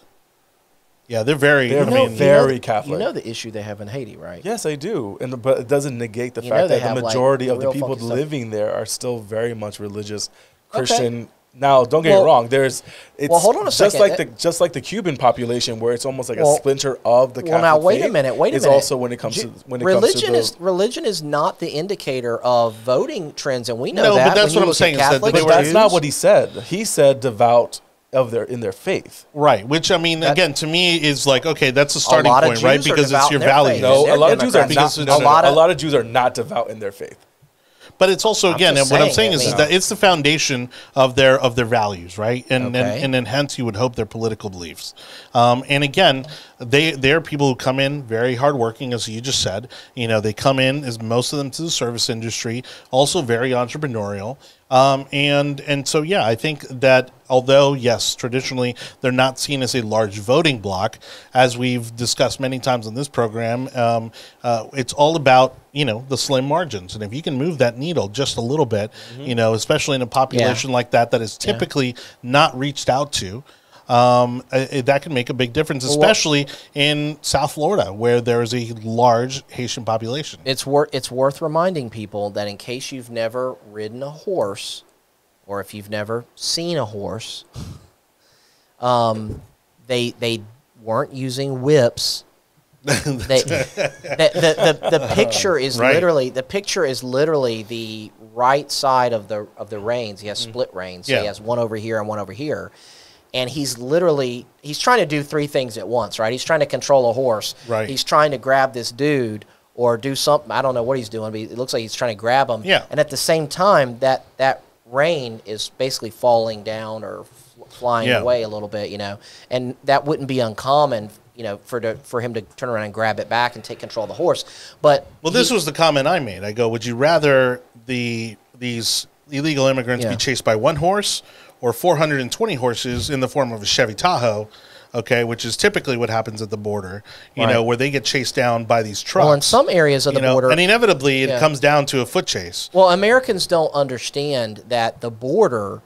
Yeah, they're very. They're I mean, very you know, Catholic. You know the issue they have in Haiti, right? Yes, I do, and but it doesn't negate the You fact that the have, like, majority of the people funky stuff. living there are still very much religious Okay. Christian. Now, don't get Well- me wrong. There's it's Well, hold on a just second. like the just like the Cuban population, where it's almost like Well- a splinter of the Well, Catholic now wait a minute. Wait a is minute. also when it comes to when it religion comes to the, is religion is not the indicator of voting trends, and we know that. No, but that's what I'm look at saying is that they were- that's not what he said. He said devout of their in their faith. Right, which I mean, again, to me is like okay, that's a starting lot of point, right? Jews are Because it's your in their values. No, a lot of Jews are not. No, a lot a lot of Jews are not devout in their faith. But it's also again, just and what I'm saying, saying is, is that it's the foundation of their of their values, right? And Okay. and, and then hence you would hope their political beliefs. Um, and again, they they're people who come in very hardworking, as you just said. You know, they come in as most of them to the service industry, also very entrepreneurial. Um, and and so yeah, I think that although yes, traditionally they're not seen as a large voting bloc, as we've discussed many times on this program, um, uh, it's all about you know the slim margins, and if you can move that needle just a little bit, you know, especially in a population like that that is typically not reached out to. Um, uh, uh, that can make a big difference, especially in South Florida, where there is a large Haitian population. It's worth it's worth reminding people that in case you've never ridden a horse, or if you've never seen a horse, um, they they weren't using whips. they, the, the, the, the picture is Right. literally the picture is literally the right side of the of the reins. He has split reins. So Yeah. he has one over here and one over here. And he's literally he's trying to do three things at once, right? He's trying to control a horse. Right. He's trying to grab this dude or do something. I don't know what he's doing, but it looks like he's trying to grab him. Yeah. And at the same time, that that rein is basically falling down or flying Yeah. away a little bit, you know. And that wouldn't be uncommon, you know, for to, for him to turn around and grab it back and take control of the horse. But Well, this he- was the comment I made. I go, would you rather the these illegal immigrants Yeah. be chased by one horse or 420 horses in the form of a Chevy Tahoe? Okay, which is typically what happens at the border. You know, where they get chased down by these trucks. well, in some areas of the know, border, and inevitably it Yeah. comes down to a foot chase. Well, Americans don't understand that the border,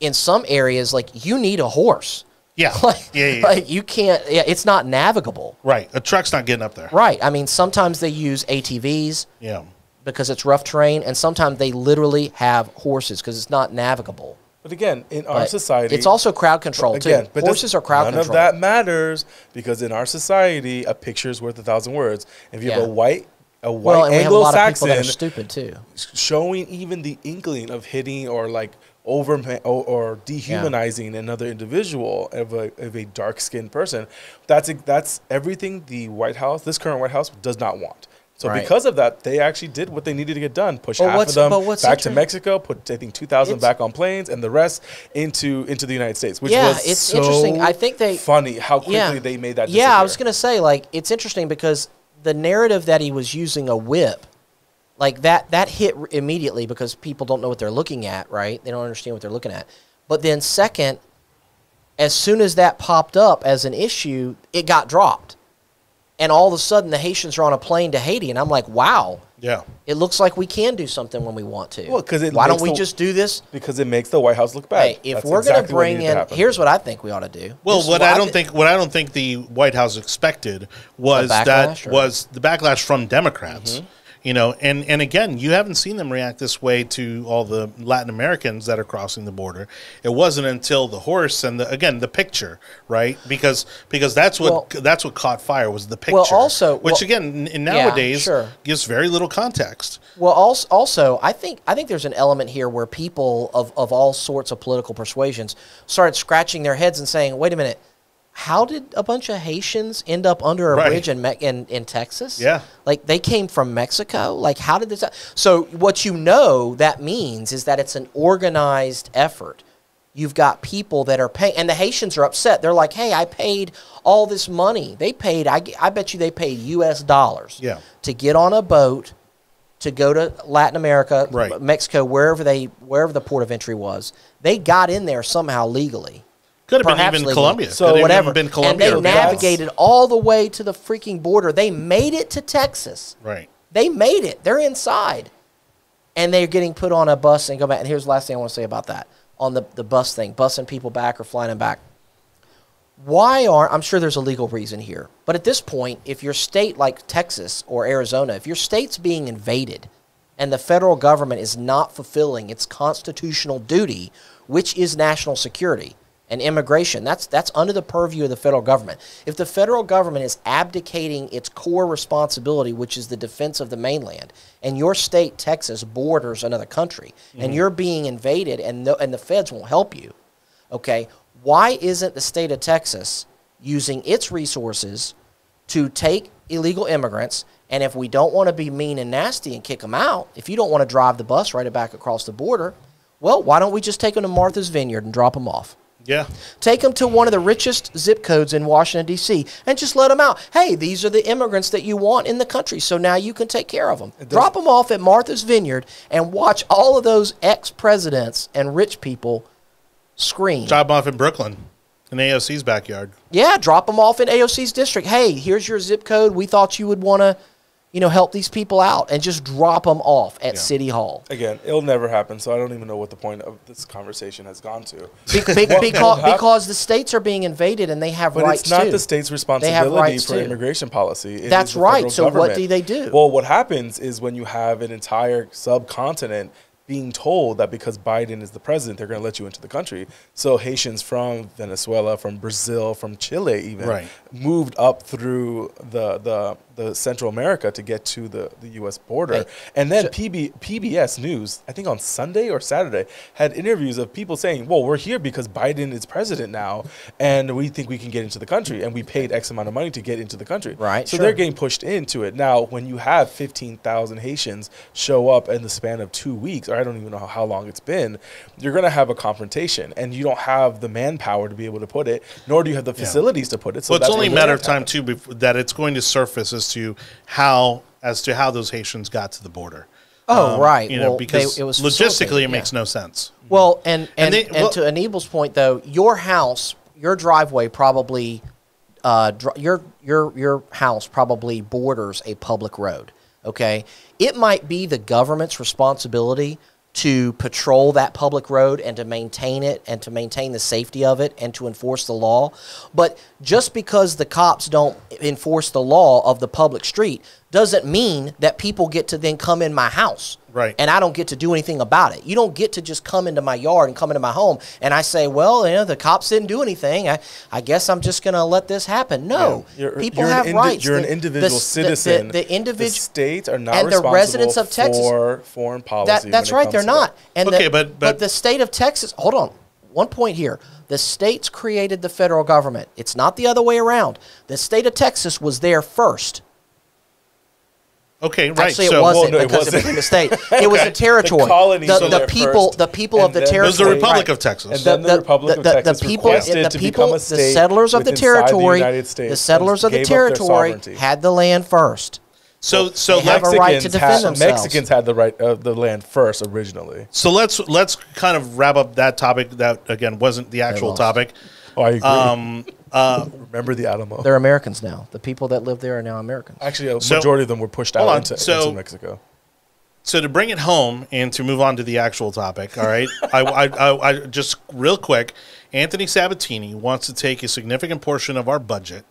in some areas, like you need a horse. Yeah, Like, yeah, yeah, yeah. like you can't. Yeah, it's not navigable. right. A truck's not getting up there. Right. I mean, sometimes they use ATVs Yeah. because it's rough terrain, and sometimes they literally have horses because it's not navigable. But again, in our But society, it's also crowd control again, too. but Horses are crowd none control. None of that matters because in our society, a picture is worth a thousand words. If you have a white a white Well, and we have a lot of people Anglo-Saxon that are stupid too. showing even the inkling of hitting or like over or, or dehumanizing another individual of a, of a dark skinned person that's that's everything the white house this current white house does not want so Right. because of that they actually did what they needed to get done push But half of them back to mexico put i think 2000 back on planes and the rest into into the united states which Yeah, was it's so interesting. I think they- funny how quickly yeah. they made that Yeah, I was gonna say like it's interesting because the narrative that he was using a whip, like that that hit immediately because people don't know what they're looking at, right? They don't understand what they're looking at. But then second, as soon as that popped up as an issue, it got dropped. And all of a sudden the Haitians are on a plane to Haiti and I'm like, "Wow, Yeah. it looks like we can do something when we want to." Well, 'cause it Why don't makes we the- just do this? because it makes the white house look bad Hey, if That's we're exactly going to bring needed to in, here's what I think we ought to do. Well, This what what I I don't thi- think what I don't think the White House expected was that or- was the backlash from Democrats. Mm-hmm. You know, and and again, you haven't seen them react this way to all the Latin Americans that are crossing the border. It wasn't until the horse and the again the picture, right? Because because that's what Well- that's what caught fire was the picture. Well, also- which well- again in Yeah, nowadays sure. gives very little context. Well, also, also, I think I think there's an element here where people of, of all sorts of political persuasions started scratching their heads and saying, "Wait a minute, how did a bunch of Haitians end up under a Right. bridge in, in in Texas? Yeah. like they came from Mexico. Like, how did this? So, what you know that means is that it's an organized effort. You've got people that are paying, and the Haitians are upset. They're like, "Hey, I paid all this money. They paid. I, I bet you they paid U.S. dollars Yeah. to get on a boat." to go to Latin America, Right. Mexico, wherever they wherever the port of entry was. They got in there somehow legally. Could have been Perhaps even legally. Colombia. So Could have whatever. even been and they or that's- navigated all the way to the freaking border. They made it to Texas. right. They made it. They're inside. And they're getting put on a bus and go back. And here's the last thing I want to say about that. On the, the bus thing, busing people back or flying them back. Why aren't, I'm sure there's a legal reason here, but at this point, if your state like Texas or Arizona, if your state's being invaded and the federal government is not fulfilling its constitutional duty, which is national security and immigration, that's, that's under the purview of the federal government. If the federal government is abdicating its core responsibility, which is the defense of the mainland, and your state, Texas, borders another country, and mm-hmm. you're being invaded and, no, and the feds won't help you, okay, why isn't the state of Texas using its resources to take illegal immigrants? And if we don't want to be mean and nasty and kick them out, if you don't want to drive the bus right back across the border, well, why don't we just take them to Martha's Vineyard and drop them off? Yeah. Take them to one of the richest zip codes in Washington, D.C., and just let them out. Hey, these are the immigrants that you want in the country, so now you can take care of them. Drop them off at Martha's Vineyard and watch all of those ex presidents and rich people scream. Job off in Brooklyn, in AOC's backyard. Yeah, drop them off in AOC's district. Hey, here's your zip code. We thought you would want to, you know, help these people out, and just drop them off at Yeah. City Hall. Again, it'll never happen. So I don't even know what the point of this conversation has gone to. Be- be- will because, because the states are being invaded and they have But rights it's not too. the state's responsibility for too. immigration policy. It That's right. So what do they do? Well, what happens is when you have an entire subcontinent being told that because Biden is the president, they're going to let you into the country. So Haitians from Venezuela, from Brazil, from Chile, even Right. moved up through the, the the Central America to get to the, the U.S. border, Hey, and then so- PB, PBS News, I think on Sunday or Saturday, had interviews of people saying, "Well, we're here because Biden is president now, and we think we can get into the country, and we paid X amount of money to get into the country." Right, So sure. they're getting pushed into it now. When you have fifteen thousand Haitians show up in the span of two weeks, or I don't even know how, how long it's been, you're going to have a confrontation, and you don't have the manpower to be able to put it, nor do you have the facilities to put it. So well, it's that's only a matter of time happened. too bef- that it's going to surface as to how as to how those Haitians got to the border. Oh, right. Um, You know, Well, because they- it was logistically it makes yeah. no sense. Well, and and, they- and, well- to Anibal's point though, your house, your driveway probably, uh, dr- your your your house probably borders a public road. Okay, it might be the government's responsibility to patrol that public road and to maintain it and to maintain the safety of it and to enforce the law. But just because the cops don't enforce the law of the public street doesn't mean that people get to then come in my house Right. And I don't get to do anything about it. You don't get to just come into my yard and come into my home and I say, well, you know, the cops didn't do anything. I, I guess I'm just going to let this happen. No, You're, people you're have an indi- rights. You're an The- the- individual the- citizen. The, the, individual states are not and the responsible residents of Texas- for foreign policy. That, that's right. They're not. that. And Okay, the, but- but- the state of Texas. Hold on. One point here. The states created the federal government. It's not the other way around. The state of Texas was there first. Okay, right. Actually, so it wasn't Well, no, it because it wasn't. became a state. It was a territory. The colonies the, were the people, first, the people of the territory. It was the Republic right. of Texas. And then the, Republic of Texas people, requested the to people, become a the settlers of the territory, United the settlers of the gave up their territory had the land first. so so they have let's a right to Mexicans defend had, themselves. Mexicans had the right of the land first originally. so let's let's kind of wrap up that topic that again wasn't the actual topic. Oh, I agree. Um, uh, Remember the Alamo? They're Americans now. The people that live there are now Americans. Actually, a So- majority of them were pushed out into, so- into Mexico. So to bring it home and to move on to the actual topic, all right, I, I, I, I just real quick, Anthony Sabatini wants to take a significant portion of our budget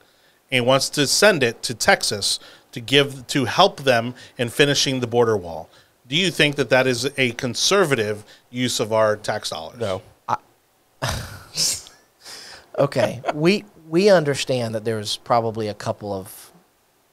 and wants to send it to Texas to give to help them in finishing the border wall. Do you think that that is a conservative use of our tax dollars? No. Okay, we we understand that there's probably a couple of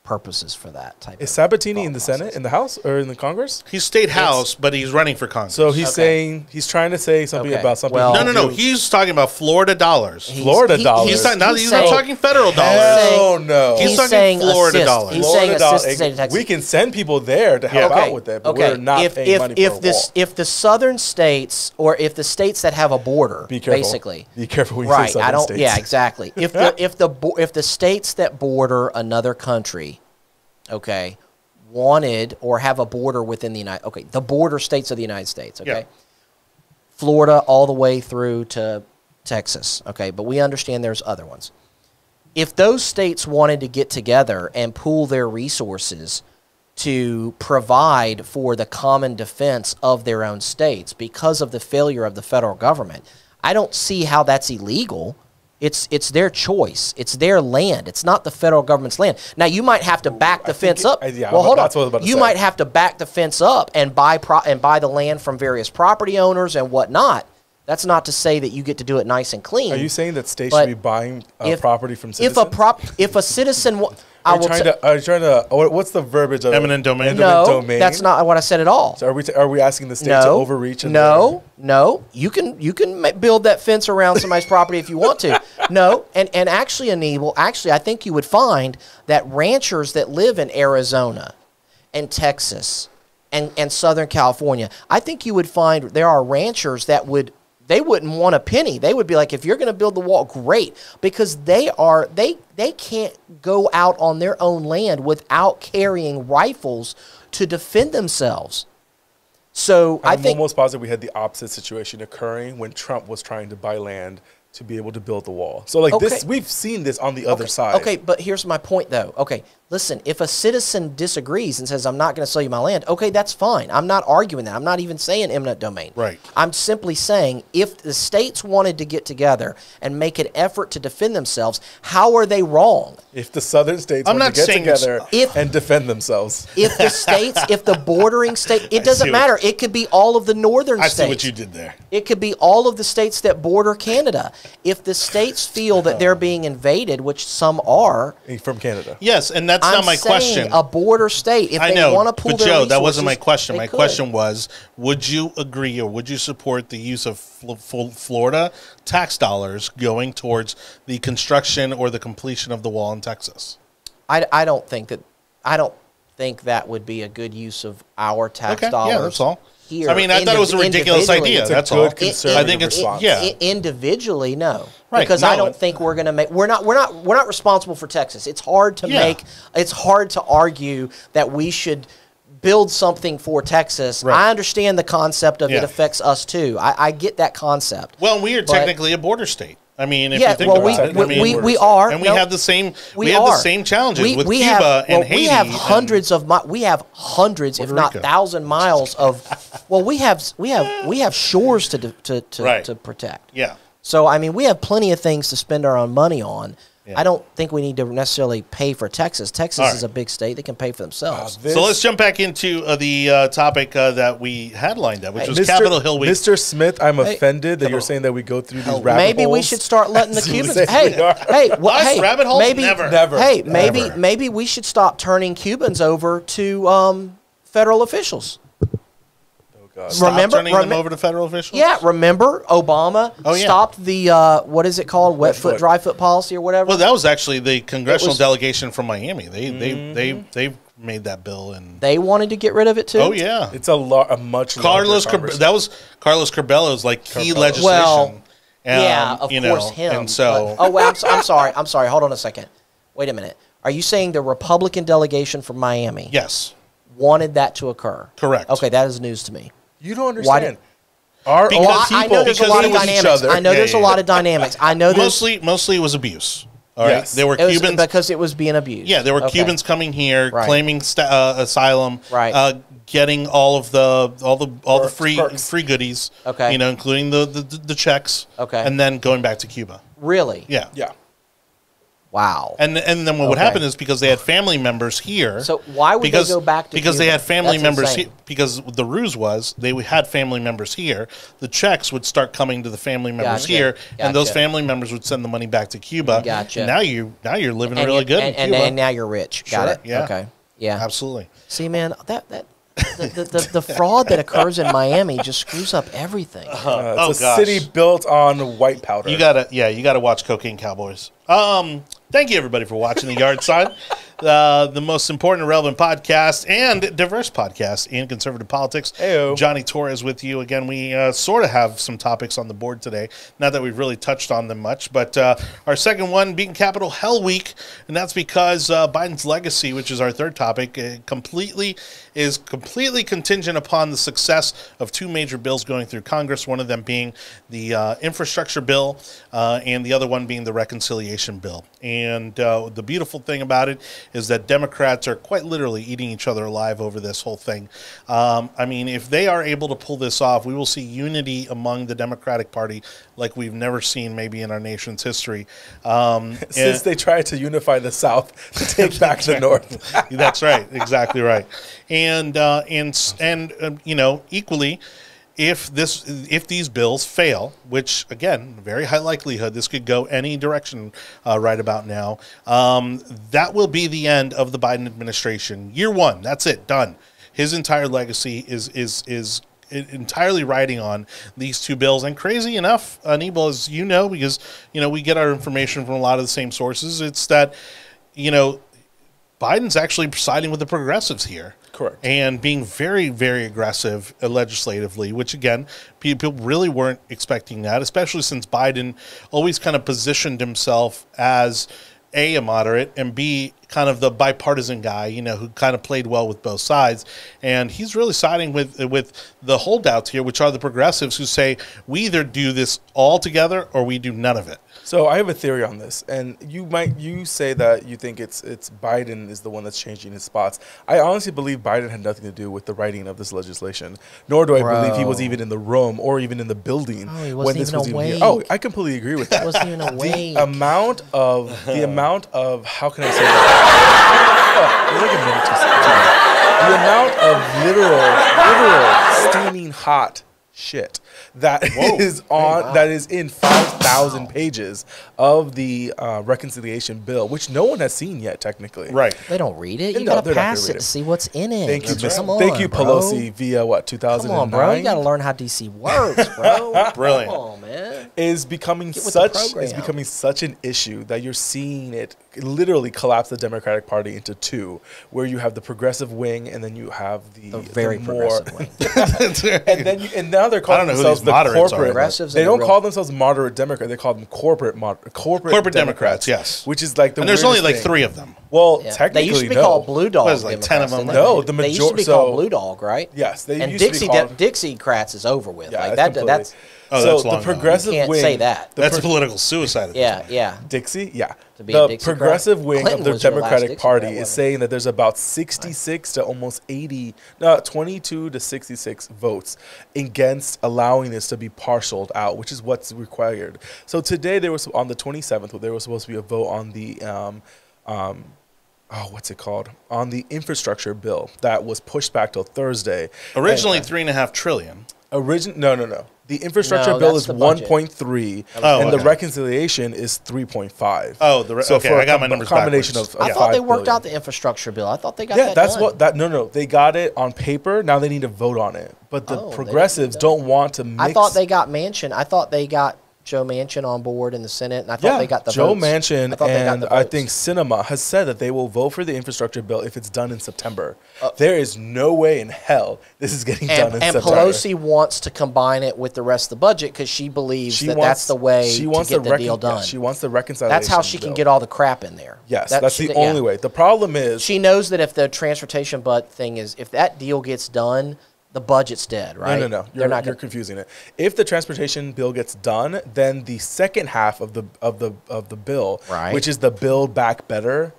purposes for that type. Is of Sabatini in the process. Senate, in the House, or in the Congress? He's state house, but he's running for Congress. So he's Okay. saying he's trying to say something Okay, about something. well- no, no, no. do. He's talking about Florida dollars. He's- Florida he- dollars. He's not. Now he's, not talking federal dollars. saying- Hell no. He's He's talking saying Florida assist. dollars. He's Florida saying doll- assist the state of Texas. We can send people there to help Yeah. out with that, but we're not if paying if money if for a this wall. if the southern states or if the states that have a border, Be careful. basically, Be careful when you say right? southern I don't. states. Yeah, exactly. If the if the if the states that border another country, okay, wanted or have a border within the United, okay, the border states of the United States, okay, Yeah. Florida all the way through to Texas, okay, but we understand there's other ones. If those states wanted to get together and pool their resources to provide for the common defense of their own states because of the failure of the federal government, I don't see how that's illegal. It's it's their choice. It's their land. It's not the federal government's land. Now you might have to back the fence it- up. Yeah, well, hold that's on. what I was about to you say. might have to back the fence up and buy pro- and buy the land from various property owners and whatnot. That's not to say that you get to do it nice and clean. Are you saying that states should be buying uh, if- property from if citizens? a prop if a citizen I Are you will trying t- to? Are you trying to? Uh, what's the verbiage of it? Eminent domain? Eminent no, domain? that's not what I said at all. So are we? T- are we asking the state no, to overreach? in no, no. You can you can build that fence around somebody's property if you want to. No, and and actually, Anibal, actually, I think you would find that ranchers that live in Arizona, and Texas, and and Southern California, I think you would find there are ranchers that would. They wouldn't want a penny. They would be like, if you're going to build the wall, great, because they are they they can't go out on their own land without carrying rifles to defend themselves. So I I'm think almost positive we had the opposite situation occurring when Trump was trying to buy land to be able to build the wall. So like this, we've seen this on the other side. Okay, but here's my point though. Okay, listen, if a citizen disagrees and says, I'm not going to sell you my land, okay, that's fine. I'm not arguing that. I'm not even saying eminent domain. Right. I'm simply saying if the states wanted to get together and make an effort to defend themselves, how are they wrong? If the southern states I'm want not to get saying together If- and defend themselves, If the states, if the bordering state, it doesn't matter. It could be all of the northern I states. see what you did there. It could be all of the states that border Canada. If the states feel that they're being invaded, which some are, from Canada. Yes, and that's I'm not my question. A border state, if I they know, want to pull but Joe, that wasn't my question. My could. question was: Would you agree or would you support the use of Fl- Fl- Florida tax dollars going towards the construction or the completion of the wall in Texas? I, I don't think that. I don't think that would be a good use of our tax Okay, yeah, dollars. that's all. Here, I mean, I thought it was a ridiculous idea. That's good all. conservative I think it's response. yeah. Individually, no, Right, because I don't think we're gonna make. We're not. We're not. We're not responsible for Texas. It's hard to Yeah. make. It's hard to argue that we should build something for Texas. Right. I understand the concept of Yeah. it affects us too. I, I get that concept. Well, we are technically a border state. I mean, if yeah, you think well, about we, it, I mean, we, we are, and we no, have the same. We, we have are. the same challenges we, with we Cuba have, and well, Haiti. We have hundreds of mi- we have hundreds, if not Rico. thousand miles of. Well, we have we have we have shores to to to, Right. to protect. Yeah. So I mean, we have plenty of things to spend our own money on. Yeah. I don't think we need to necessarily pay for Texas. Texas All right. is a big state; they can pay for themselves. This- So let's jump back into uh, the uh, topic uh, that we had lined up, which Hey, was Mr. Capitol Hill week. Mr. Smith, I'm Hey, offended that you're Capitol- saying that we go through these rabbit maybe we should start letting the Cubans. say Hey, hey, well, Us, hey, rabbit holes? maybe, Never. Never. Hey, maybe, Never. maybe we should stop turning Cubans over to um, federal officials. God. Stop remember- turning them over to federal officials. Yeah, remember Obama Oh, yeah. stopped the uh, what is it called, wet, Wet foot, foot. dry foot policy or whatever. Well, that was actually the congressional was- delegation from Miami. They Mm-hmm. they they they made that bill and they wanted to get rid of it too. oh yeah, It's a lot, a much Carlos larger Car- that was Carlos Curbelo's like key Curbelo. legislation. Well, Um, yeah, of you course know, him. And so but- oh, well, I'm, so- I'm sorry. I'm sorry. Hold on a second. Wait a minute. Are you saying the Republican delegation from Miami yes, wanted that to occur? Correct. Okay, that is news to me. You don't Why understand. did- Our Because- own Well, I, I people know there's a lot of was each dynamics. other. I know Yeah, there's yeah, a lot of dynamics. I know there's mostly mostly it was abuse. All right, Yes. there were it was Cubans. because it was being abused. Yeah, there were Okay. Cubans coming here Right. claiming sta- uh, asylum, Right. Uh, getting all of the all the all the free perks. free goodies. Okay. you know, including the the, the checks. Okay. and then going back to Cuba. Really? Yeah, Yeah. Wow. And and then what would Okay. happen is because they had family members here. So why would they go back to Because they had family That's members here. Because the ruse was they had family members here. The checks would start coming to the family members Gotcha. here, and those family members would send the money back to Cuba. Gotcha. Now you now you're living and really you- good And, in and, Cuba. and now you're rich. Got Sure, it. yeah. Okay. Yeah. Absolutely. See, man, that that the, the, the, the fraud that occurs in Miami just screws up everything. Uh, Oh, it's a gosh. city built on white powder. You gotta, yeah, you gotta watch Cocaine Cowboys. Um, thank you everybody for watching the Yard Sign, uh, the most important and relevant podcast and diverse podcast in conservative politics. Heyo. Jonny Torres with you again. We uh, sort of have some topics on the board today. Not that we've really touched on them much, but uh, our second one being Capitol Hell Week, and that's because uh, Biden's legacy, which is our third topic, uh, completely is completely contingent upon the success of two major bills going through Congress. One of them being the uh, infrastructure bill, uh, and the other one being the reconciliation bill. And uh, the beautiful thing about it is that Democrats are quite literally eating each other alive over this whole thing. Um, I mean, if they are able to pull this off, we will see unity among the Democratic Party like we've never seen maybe in our nation's history. Um, Since they tried to unify the South to take back the North. That's right, exactly right. And uh, and and um, you know, equally, if this if these bills fail, which again, very high likelihood, this could go any direction uh, right about now. Um, that will be the end of the Biden administration. Year one, that's it, done. His entire legacy is is is entirely riding on these two bills. And crazy enough, Anibal, as you know, because you know we get our information from a lot of the same sources. It's that you know Biden's actually siding with the progressives here. Correct. And being very, very aggressive legislatively, which again, people really weren't expecting that, especially since Biden always kind of positioned himself as A, a moderate, and B, kind of the bipartisan guy, you know, who kind of played well with both sides. And he's really siding with with the holdouts here, which are the progressives who say we either do this all together or we do none of it. So I have a theory on this, and you might you say that you think it's it's Biden is the one that's changing his spots. I honestly believe Biden had nothing to do with the writing of this legislation, nor do I believe he was even in the room or even in the building Oh, he when this even was even here. Oh, I completely agree with that. wasn't even awake. The amount of the amount of how can I say that? Oh, like a minute the amount of literal, literal steaming hot shit that is on that is in 5000 pages of the uh, reconciliation bill which no one has seen yet technically Right. They don't read it. You No, gotta they're not gonna pass it it. to see what's in it. thank you Come Miss- on, thank you bro. pelosi via what Two thousand. Come on, bro. You gotta learn how DC works, bro. Brilliant. Come on, man. is becoming with such is becoming such an issue that you're seeing it literally collapse the Democratic Party into two, where you have the progressive wing and then you have the, The very more, progressive wing. and then you, and now they're calling know who themselves the moderates are, corporate. but- Progressives They the don't real- call themselves moderate Democrat. They call them corporate mod, corporate Corporate Democrats, yes. which is like the And there's only like thing. three of them. Well, Yeah. technically, They used to be no. called Blue Dog. What is it, like 10 of them? No, they? the They used to be major- called Blue Dog, right? Yes, they and used to be Dixie called- De- Dixie is over with. Yeah, like it's that. completely- That's Oh, so that's the long gone. progressive You can't wing. say that. That's pro- political suicide. at this Yeah, point. yeah. Dixie, yeah. To be a the Dixiecrat? progressive wing Clinton of the was your last Democratic Party Dixiecrat, is saying that there's about 66 to almost 80, no, 22 to 66 votes against allowing this to be parceled out, which is what's required. So today there was on the 27th, there was supposed to be a vote on the um, um, oh, what's it called? On the infrastructure bill that was pushed back till Thursday. Originally And- three and a half trillion. Origin no no no. The infrastructure No, bill that's is the budget. 1.3 Oh, and the okay. reconciliation is 3.5. Oh, the re- okay, for I a got my com- numbers combination backwards. of, I thought they 5 worked billion. out the infrastructure bill. I thought they got Yeah, that that's done. what that no no, they got it on paper. Now they need to vote on it. But the Oh, they progressives didn't do don't want to mix I thought they got Manchin. I thought they got Joe Manchin on board in the Senate, and I thought yeah, they got the Joe votes. Manchin I thought they got and the I think Sinema has said that they will vote for the infrastructure bill if it's done in September. Uh, there is no way in hell this is getting done and, in and September. Pelosi wants to combine it with the rest of the budget because she believes that that's the way she wants to wants get the recon- deal yeah, done. She wants the reconciliation. that's how she can get all the crap in there. Yes, That- that's she- the yeah. only way. The problem is She knows that if the transportation but thing is, if that deal gets done, the budget's dead, right? No, no, no. You're, They're not you're confusing it. If the transportation bill gets done, then the second half of the of the of the bill, Right. which is the Build Back Better,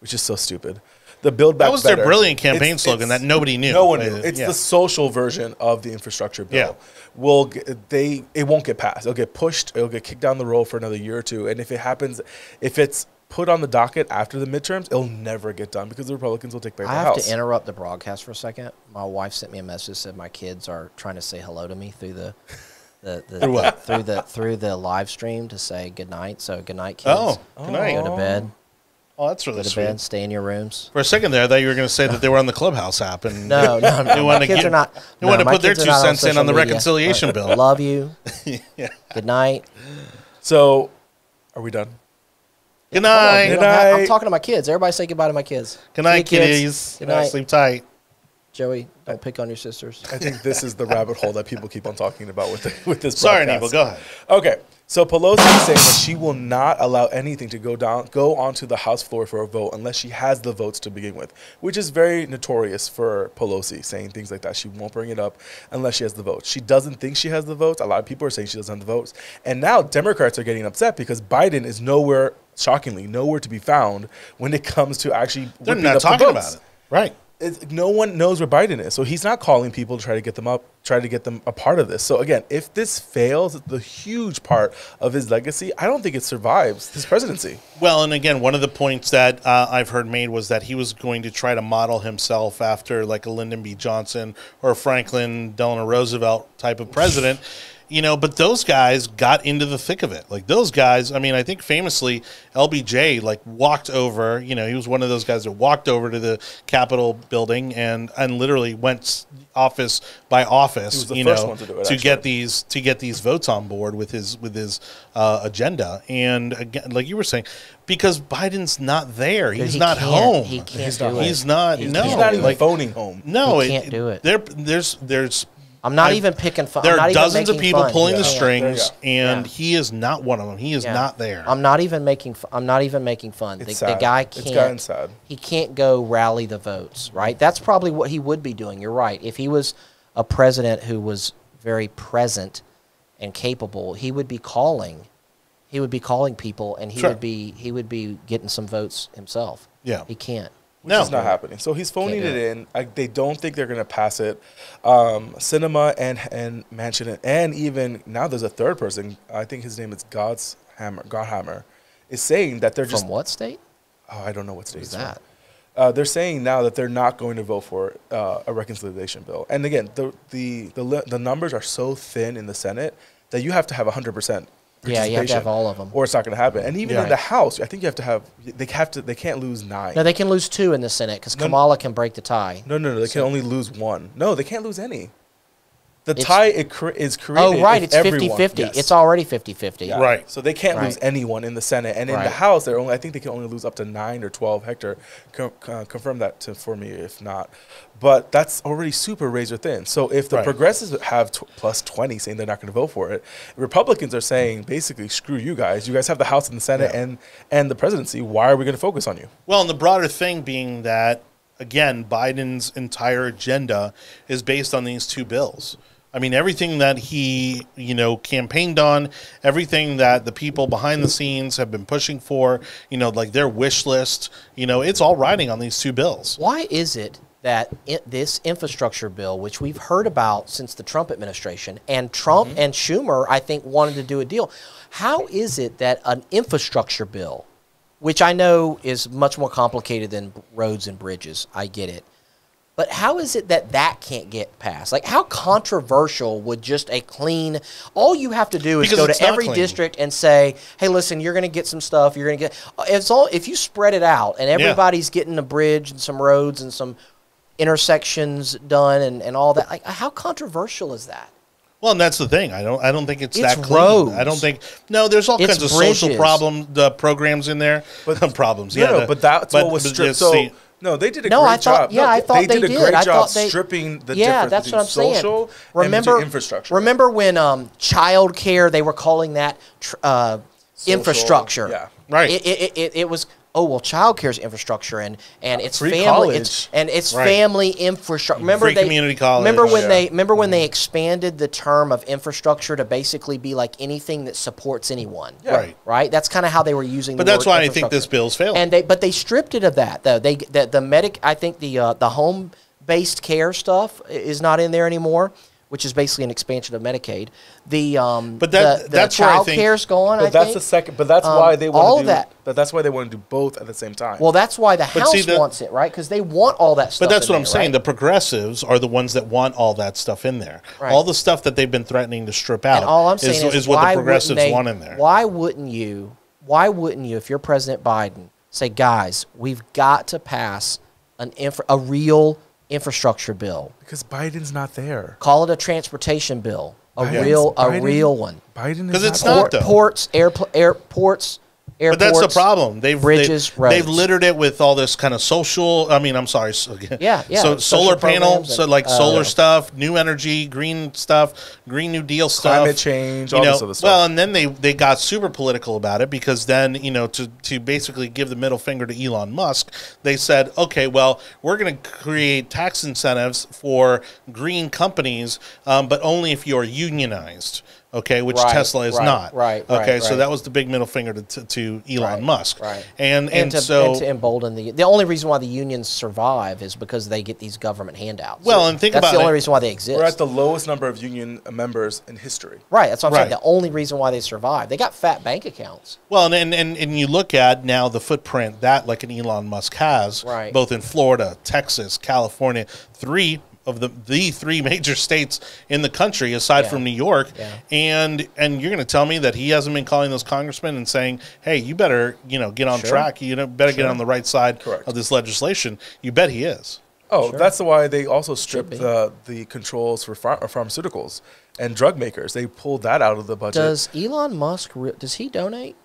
which is so stupid. The Build Back That was their Better, brilliant campaign it's- slogan it's- that nobody knew. No one knew. It's yeah. the social version of the infrastructure bill. Yeah. Will they it won't get passed. It'll get pushed. It'll get kicked down the road for another year or two. And if it happens, if it's put on the docket after the midterms, it'll never get done because the Republicans will take back I the have to interrupt the broadcast for a second. My wife sent me a message said my kids are trying to say hello to me through the the, the Through what? through the through the live stream to say good night. So good night, kids. Oh, good night. Go to bed. Oh, that's really Go to sweet. bed. Stay in your rooms. For a second there, I thought you were going to say that they were on the Clubhouse app and No, no, no. they my want to kids get, are not. They no, want to put their two cents in on the media. reconciliation bill. Love you. yeah. Good night. so, are we done? Good night. Good don't I'm talking to my kids. Everybody say goodbye to my kids. Good See you, night, kids. kitties. Good night. Sleep tight. Joey, don't pick on your sisters. I think this is the rabbit hole that people keep on talking about with the, with this. Sorry, broadcast. Nebo. Go ahead. Okay, so Pelosi is saying that she will not allow anything to go down, go onto the House floor for a vote unless she has the votes to begin with, which is very notorious for Pelosi saying things like that. She won't bring it up unless she has the votes. She doesn't think she has the votes. A lot of people are saying she doesn't have the votes, and now Democrats are getting upset because Biden is nowhere, shockingly, nowhere to be found when it comes to actually. They're not up the talking votes about it. Right. No one knows where Biden is, so he's not calling people to try to get them up, try to get them a part of this. So again, if this fails, the huge part of his legacy, I don't think it survives his presidency. Well, and again, one of the points that uh, I've heard made was that he was going to try to model himself after like a Lyndon B. Johnson or a Franklin Delano Roosevelt type of president. You know, but those guys got into the thick of it. Like those guys, I mean, I think famously LBJ like walked over, you know, he was one of those guys that walked over to the Capitol building and and literally went office by office, He was the you know, to it, to get these to get these votes on board with his with his uh, agenda. And again, like you were saying, because Biden's not there, he's he not home. he can't He's do not it. home. He's not. He no, He's can't even like phoning home. no, He can't do it. There, there's there's. I'm not I've- even picking fun. There I'm not are even dozens of people fun. pulling the strings, There you and Yeah. he is not one of them. He is Yeah. not there. I'm not even making. Fu- I'm not even making fun. The, It's the sad. guy can't. gotten sad. He can't go rally the votes. Right. That's probably what he would be doing. You're right. If he was a president who was very present and capable, he would be calling. He would be calling people, and he Sure. would be he would be getting some votes himself. Yeah. He can't. No, It's not happening. So he's phoning Can't it in. I, they don't think they're going to pass it. Um, Sinema and and Manchin and even now there's a third person. I think his name is God's Hammer. Gottheimer is saying that they're just. From what state? Oh, I don't know what state Who's from. that? Uh, they're saying now that they're not going to vote for uh, a reconciliation bill. And again, the, the the the numbers are so thin in the Senate that you have to have 100 percent. Yeah, you have to have all of them, or it's not going to happen. And even Yeah. in the House, I think you have to have they have to they can't lose nine. No, they can lose two in the Senate because No, Kamala can break the tie. No, no, no. They can only lose one. No, they can't lose any. The It's- tie it cre- is created. Oh, right. It's 50 50. yes. It's already 50 50. Yeah. Right. So they can't lose anyone in the Senate, and in the House, they're only. I think they can only lose up to nine or twelve. Hector, co- uh, confirm that to, for me if not. But that's already super razor thin. So if the Right. progressives have tw- plus twenty, saying they're not going to vote for it, Republicans are saying basically, screw you guys. You guys have the House and the Senate Yeah. and and the presidency. Why are we going to focus on you? Well, and the broader thing being that, again, Biden's entire agenda is based on these two bills. I mean, everything that he, you know, campaigned on, everything that the people behind the scenes have been pushing for, you know, like their wish list, you know, it's all riding on these two bills. Why is it that i this infrastructure bill, which we've heard about since the Trump administration, and Trump Mm-hmm. and Schumer, I think, wanted to do a deal, how is it that an infrastructure bill, which I know is much more complicated than roads and bridges, I get it. But how is it that that can't get passed? Like, how controversial would just a clean? All you have to do is Because go to every clean. district and say, "Hey, listen, you're going to get some stuff. You're going to get." It's all if you spread it out and everybody's getting a bridge and some roads and some intersections done and, and all that. Like, how controversial is that? Well, and that's the thing. I don't. I don't think it's, It's that clean. roads. I don't think. No, there's all It's kinds of social problem the programs in there. But problems. No, yeah, no, the- but that's what was but stripped. just So see- no, they did a No, great I thought- job. yeah, No, I thought they did a did. great I job thought they- stripping the yeah, difference that's what I'm saying. social remember and infrastructure. Remember when um, child care? They were calling that tr- uh, Social, infrastructure. yeah. Right. It, it, it, it was. Oh well, child care is infrastructure, and and it's Free family, it's, college. and it's Right. family infrastructure. Remember Free they community college, Remember when yeah. Mm-hmm. they remember when they expanded the term of infrastructure to basically be like anything that supports anyone. Yeah. Right. Right. That's kind of how they were using. The. But that's why I think this bill's failing. And they, but they stripped it of that though. They the, the medic, I think the uh, the home based care stuff is not in there anymore, which is basically an expansion of Medicaid. The um, But that- the, the that's child think- care's gone. But I that's think. the second. But that's Um, why they want all to do that. But that's why they want to do both at the same time. Well, that's why the But House see, the- wants it, right? Because they want all that stuff. But that's in what I'm there, saying. right? The progressives are the ones that want all that stuff in there. Right. All the stuff that they've been threatening to strip out And all I'm saying is, is, is what why the progressives wouldn't they, want in there. Why wouldn't you? Why wouldn't you, if you're President Biden, say, guys, we've got to pass an infra, a real infrastructure bill. because Biden's not there. Call it a transportation bill, a Biden's- real, a Biden- real one. Biden is 'Cause it's there. not, Port, though. ports, airpl- airports, But that's the problem. They've bridges, they've, they've littered it with all this kind of social. I mean, I'm sorry. So, Yeah, yeah, So solar panel, programs so and, like uh, solar Yeah. stuff, new energy, green stuff, green New Deal stuff, Climate change, You all know, this other stuff. well, and then they they got super political about it because then you know to to basically give the middle finger to Elon Musk, they said, okay, well, we're going to create tax incentives for green companies, um, but only if you're unionized. Okay, which Right, Tesla is right, not. right, right, Okay, so right. that was the big middle finger to, to, to Elon Right, Musk. right. And and, and, to, so and to embolden the the only reason why the unions survive is because they get these government handouts. Well, and think that's about the only it. reason why they exist. We're at the lowest number of union members in history. right, that's what I'm saying. The only reason why they survive, they got fat bank accounts. Well, and, and, and, and you look at now the footprint that like an Elon Musk has, Right. both in Florida, Texas, California, three of the the three major states in the country aside Yeah. from New York. Yeah. And and you're going to tell me that he hasn't been calling those congressmen and saying, "Hey, you better, you know, get on Sure. track. You know, better get on the right side Correct. of this legislation." You bet he is. Oh, Sure. that's why they also stripped the the controls for phar- pharmaceuticals and drug makers. They pulled that out of the budget. Does Elon Musk re- does he donate?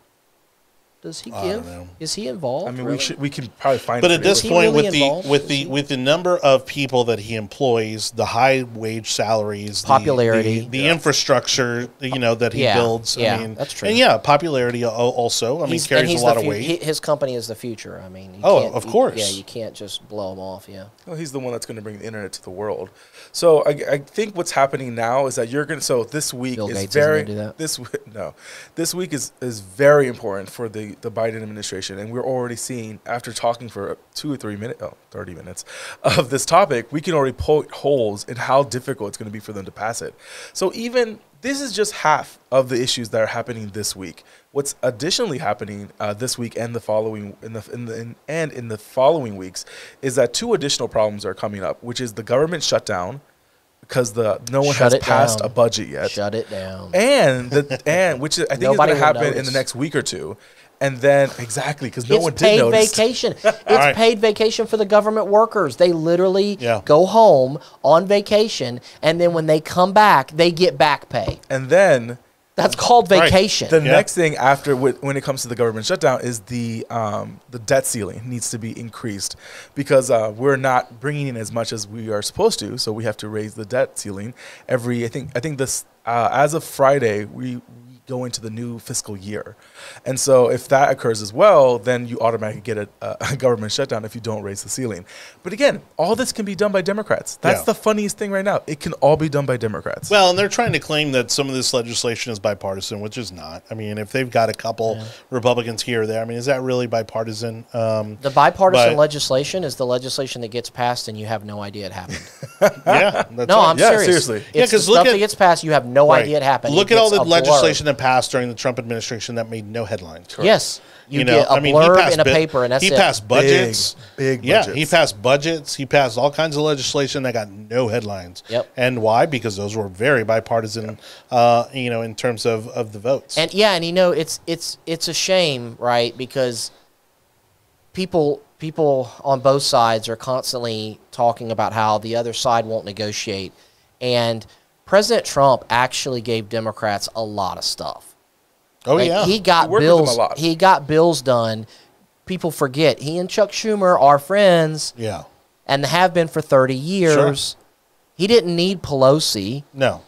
Does he give? Is he involved? I mean, really? we should we can probably find. But at this point, really with the with the with the number of people that he employs, the high wage salaries, Popularity. the, the Yeah. infrastructure, you know that he Yeah, builds. yeah, I mean, that's true. And yeah, popularity also. I mean, He's- carries he's a lot the of weight. he- his company is the future. I mean, you Oh, can't- of you- course. yeah, you can't just blow him off. Yeah. Well, he's the one that's going to bring the internet to the world. So I, I think what's happening now is that you're going to. So this week Bill is Gates very do that? this no, this week is is very important for the the Biden administration, and we're already seeing after talking for two or three minutes, oh, 30 minutes of this topic, we can already poke holes in how difficult it's going to be for them to pass it. So even this is just half of the issues that are happening this week. What's additionally happening uh, this week and the following in the, in the in, and in the following weeks is that two additional problems are coming up, which is the government shutdown because the no one Shut has passed down. a budget yet, Shut it down. and the and which is, I think is going to happen in the next week or two, and then exactly because no it's one did paid notice. vacation. It's right. paid vacation for the government workers. They literally Yeah. go home on vacation, and then when they come back, they get back pay. And then That's called Right. vacation. The Yeah. next thing after when it comes to the government shutdown is the um, the debt ceiling needs to be increased because uh, we're not bringing in as much as we are supposed to, so we have to raise the debt ceiling every. I think I think this uh, as of Friday we. We go into the new fiscal year. And so if that occurs as well, then you automatically get a, a government shutdown if you don't raise the ceiling. But again, all this can be done by Democrats. That's Yeah. the funniest thing right now. It can all be done by Democrats. Well, and they're trying to claim that some of this legislation is bipartisan, which is not. I mean, if they've got a couple Republicans here or there, I mean, is that really bipartisan? Um, The bipartisan But- legislation is the legislation that gets passed and you have no idea it happened. yeah, that's no, right. I'm Yeah, serious. seriously. It's Yeah, the 'cause look stuff at- that gets passed, you have no Right. idea it happened. Look It at all the a blurb. legislation that passed during the Trump administration that made no headlines. Yes, you, know, get a I mean, blurb he passed in a bi- paper, and that's he it. passed budgets, big yeah, budgets. he passed budgets. He passed all kinds of legislation that got no headlines. Yep. And why? Because those were very bipartisan. Uh, you know, in terms of of the votes. And yeah, and you know, it's it's it's a shame, right? Because people people on both sides are constantly talking about how the other side won't negotiate, and President Trump actually gave Democrats a lot of stuff. oh Like, yeah, he got He worked a bills. lot. He got bills done. People forget he and Chuck Schumer are friends yeah. and have been for thirty years. He didn't need Pelosi. No.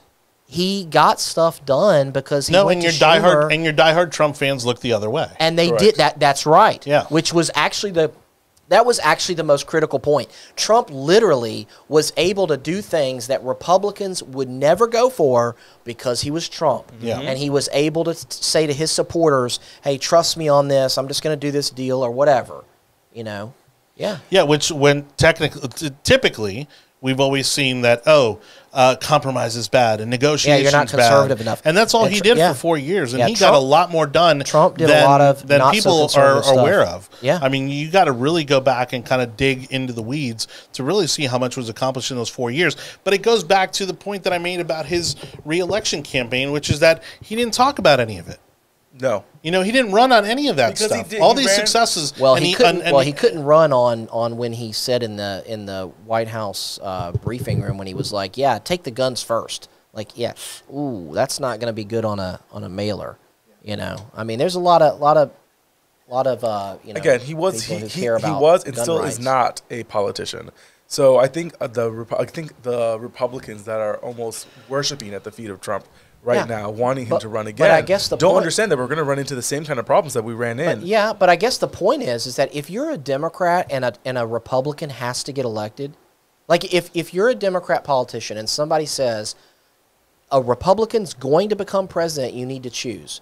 He got stuff done because he No, went and to your diehard Schumer. and your diehard Trump fans look the other way. and they Correct. did that that's right Yeah. which was actually the that was actually the most critical point. Trump literally was able to do things that republicans would never go for because he was trump. Yeah. Mm-hmm. and he was able to t- say to his supporters hey trust me on this. I'm just going to do this deal or whatever you know? Yeah. Yeah, which when technically, typically, we've always seen that oh, uh, compromise is bad and negotiation not conservative enough. and that's all he did yeah. for four years, and Yeah, he got a lot more done. Trump did a lot of than so people are, are stuff. aware of. Yeah. I mean, you got to really go back and kind of dig into the weeds to really see how much was accomplished in those four years. But it goes back to the point that I made about his reelection campaign, which is that he didn't talk about any of it. No. You know, he didn't run on any of that Because he stuff. did- All he these ran- successes. well and he couldn't and- and- well he couldn't run on on when he said in the in the white house uh, briefing room when he was like yeah take the guns first like yeah ooh that's not going to be good on a on a mailer you know i mean there's a lot of lot of lot of uh you know again he was he, who he, he was and still rights. is not a politician so i think uh, the i think the republicans that are almost worshiping at the feet of trump right Yeah. now wanting him But- to run but again I guess the don't point- understand that we're going to run into the same kind of problems that we ran in But yeah, but I guess the point is, is that if you're a Democrat and a and a Republican has to get elected, like if if you're a Democrat politician and somebody says a Republican's going to become president, you need to choose.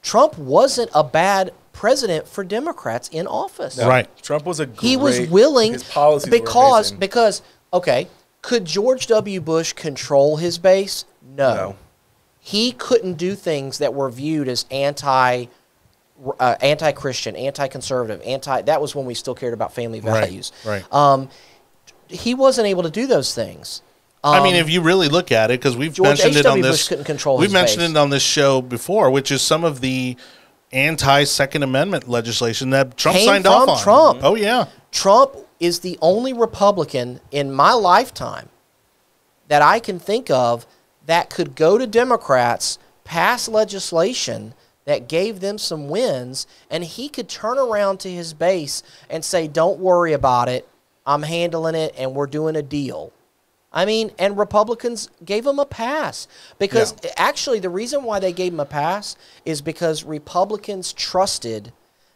Trump wasn't a bad president for Democrats in office. No, Right. trump was a He was willing his policies because amazing. because okay, could George W. Bush control his base? no he couldn't do things that were viewed as anti uh, anti-christian anti-conservative anti that was when we still cared about family values right. um, he wasn't able to do those things I mean, Um, if you really look at it, because we've George mentioned it H.W. on Bush this, couldn't control we've his mentioned base. it on this show before, which is some of the anti-Second Amendment legislation that Trump Came signed off on. Trump. Oh yeah, Trump is the only Republican in my lifetime that I can think of that could go to Democrats, pass legislation that gave them some wins, and he could turn around to his base and say, Don't worry about it. I'm handling it, and we're doing a deal. I mean, and Republicans gave him a pass because Yeah. actually the reason why they gave him a pass is because Republicans trusted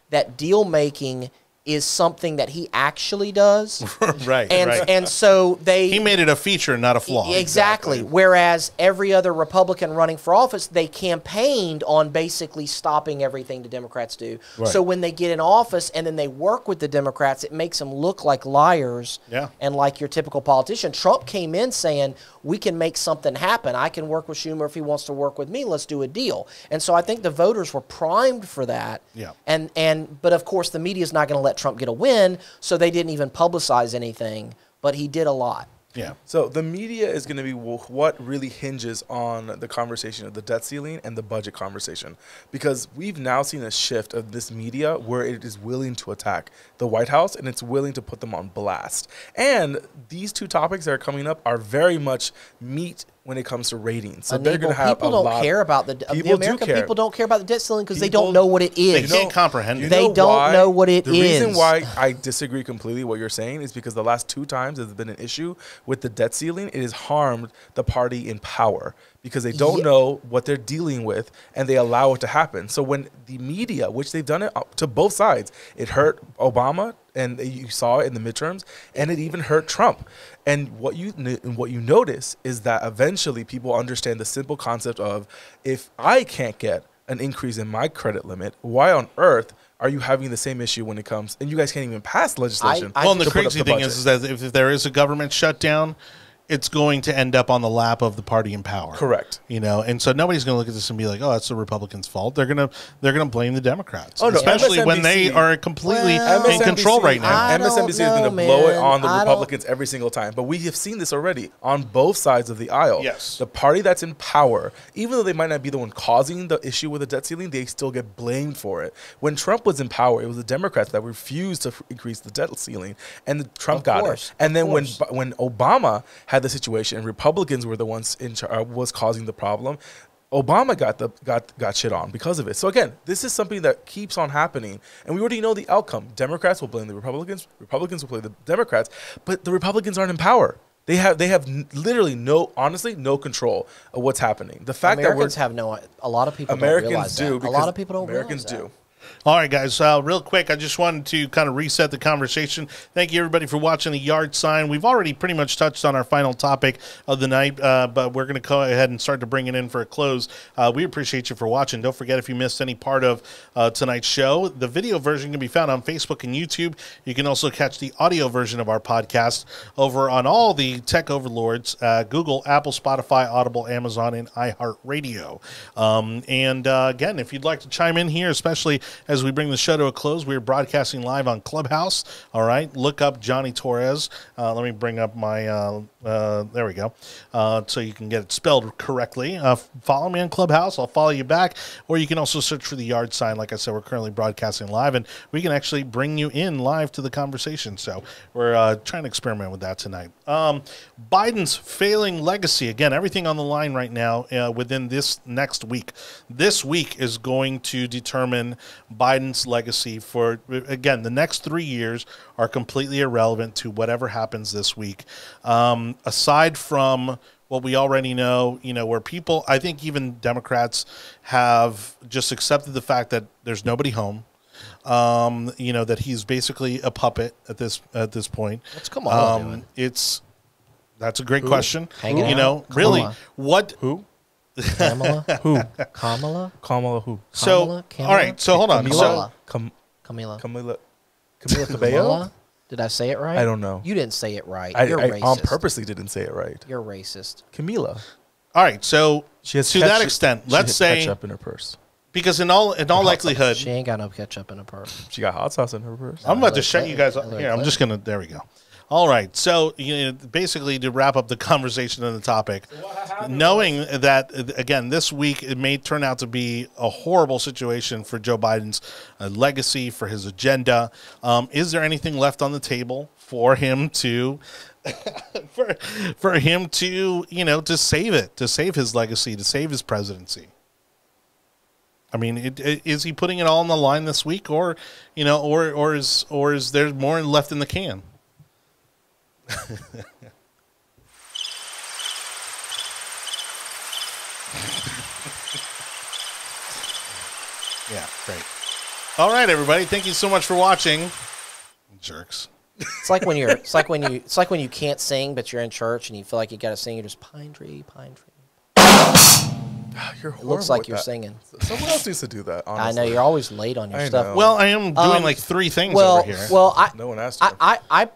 that deal making is something that he actually does. right, and right. and so they he made it a feature, not a flaw. Exactly. Whereas every other Republican running for office, they campaigned on basically stopping everything the Democrats do. Right. So when they get in office and then they work with the Democrats, it makes them look like liars Yeah. and like your typical politician. Trump came in saying, We can make something happen. I can work with Schumer if he wants to work with me. Let's do a deal. And so I think the voters were primed for that. Yeah. And and but of course the media is not going to let Trump get a win, so they didn't even publicize anything. But he did a lot. Yeah. So the media is going to be what really hinges on the conversation of the debt ceiling and the budget conversation, because we've now seen a shift of this media where it is willing to attack the White House and it's willing to put them on blast. And these two topics that are coming up are very much meat when it comes to ratings. So they're going to have people a don't lot. care about the, the People do American care. people don't care about the debt ceiling because they don't know what it is. They is. can't comprehend You it. They know don't why? know what it the reason why I disagree completely what you're saying is because the last two times there's been an issue with the debt ceiling, it has harmed the party in power because they don't Ye- know what they're dealing with and they allow it to happen. So when the media, which they've done it to both sides, it hurt Obama and you saw it in the midterms and it even hurt Trump. And what you and what you notice is that eventually people understand the simple concept of if I can't get an increase in my credit limit, why on earth are you having the same issue when it comes and you guys can't even pass legislation? I well, and the to put up crazy the thing budget? is, is that if, if there is a government shutdown, it's going to end up on the lap of the party in power. Correct. You know, and so nobody's going to look at this and be like, "Oh, that's the Republicans' fault." They're gonna they're gonna blame the Democrats, Oh, no, especially when they are completely Well, in control right now. I don't MSNBC is going to blow it on the I don't- Republicans every single time. But we have seen this already on both sides of the aisle. Yes. The party that's in power, even though they might not be the one causing the issue with the debt ceiling, they still get blamed for it. When Trump was in power, it was the Democrats that refused to f- increase the debt ceiling, and the, Trump Of got course, it. And then when course. Bu- when Obama had the situation, and Republicans were the ones in char- uh, was causing the problem. Obama got the got got shit on because of it. So again, this is something that keeps on happening, and we already know the outcome. Democrats will blame the Republicans. Republicans will blame the Democrats, but the Republicans aren't in power. They have they have literally no, honestly, no control of what's happening. The fact Americans that Americans have no. A lot of people Americans realize do that. A lot of people don't Americans do. All right, guys. Uh, real quick, I just wanted to kind of reset the conversation. Thank you, everybody, for watching the yard sign. We've already pretty much touched on our final topic of the night, uh, but we're going to go ahead and start to bring it in for a close. Uh, we appreciate you for watching. Don't forget, if you missed any part of uh, tonight's show, the video version can be found on Facebook and YouTube. You can also catch the audio version of our podcast over on all the tech overlords uh, Google, Apple, Spotify, Audible, Amazon, and iHeartRadio. Um, and uh, again, if you'd like to chime in here, especially as we bring the show to a close, we're broadcasting live on Clubhouse. All right, look up Jonny Torres. Uh, let me bring up my. Uh, uh, there we go. Uh, so you can get it spelled correctly. Uh, follow me on Clubhouse. I'll follow you back. Or you can also search for the yard sign. Like I said, we're currently broadcasting live, and we can actually bring you in live to the conversation. So we're trying to experiment with that tonight. Um, Biden's failing legacy. Again, everything on the line right now within this next week. This week is going to determine Biden's legacy for, again, the next three years are completely irrelevant to whatever happens this week. Um, aside from what we already know, you know, where people, I think even Democrats have just accepted the fact that there's nobody home. Um, you know that he's basically a puppet at this at this point. What's Kamala um. It's that's a great question. Hanging you out? know, really, Kamala. what? Who? Kamala, Who? Kamala, Kamala who? So, Kamala? all right. So hold on. Camila? So, Kamala. Cam- Camila. Camila. Camila Cabello? Kamala? Did I say it right? I don't know. You didn't say it right. I, You're I racist. on purposely didn't say it right. You're racist. Camila. all right. So, She has to that ketchup- extent, she let's has say ketchup in her purse. because in all in all hot likelihood, She ain't got no ketchup in her purse. She got hot sauce in her purse. I'm about to shut you guys up. Clinton. Here, I'm just gonna. There we go. All right. So, you know, basically, to wrap up the conversation on the topic, knowing that again, this week it may turn out to be a horrible situation for Joe Biden's uh, legacy, for his agenda. Um, is there anything left on the table for him to? for, for him to you know to save it to save his legacy to save his presidency I mean, it, it, is he putting it all on the line this week, or you know, or or is or is there more left in the can? yeah, great. All right, everybody, thank you so much for watching. Jerks. It's like when you're. It's like when you. It's like when you can't sing, but you're in church and you feel like you got to sing. You're just pine tree, pine tree. You're It looks like you're that. singing. Someone else needs to do that. I know you're always late on your I stuff. know. Well, I am doing Um, like three things well, over here. well, I, No one asked I. I, I,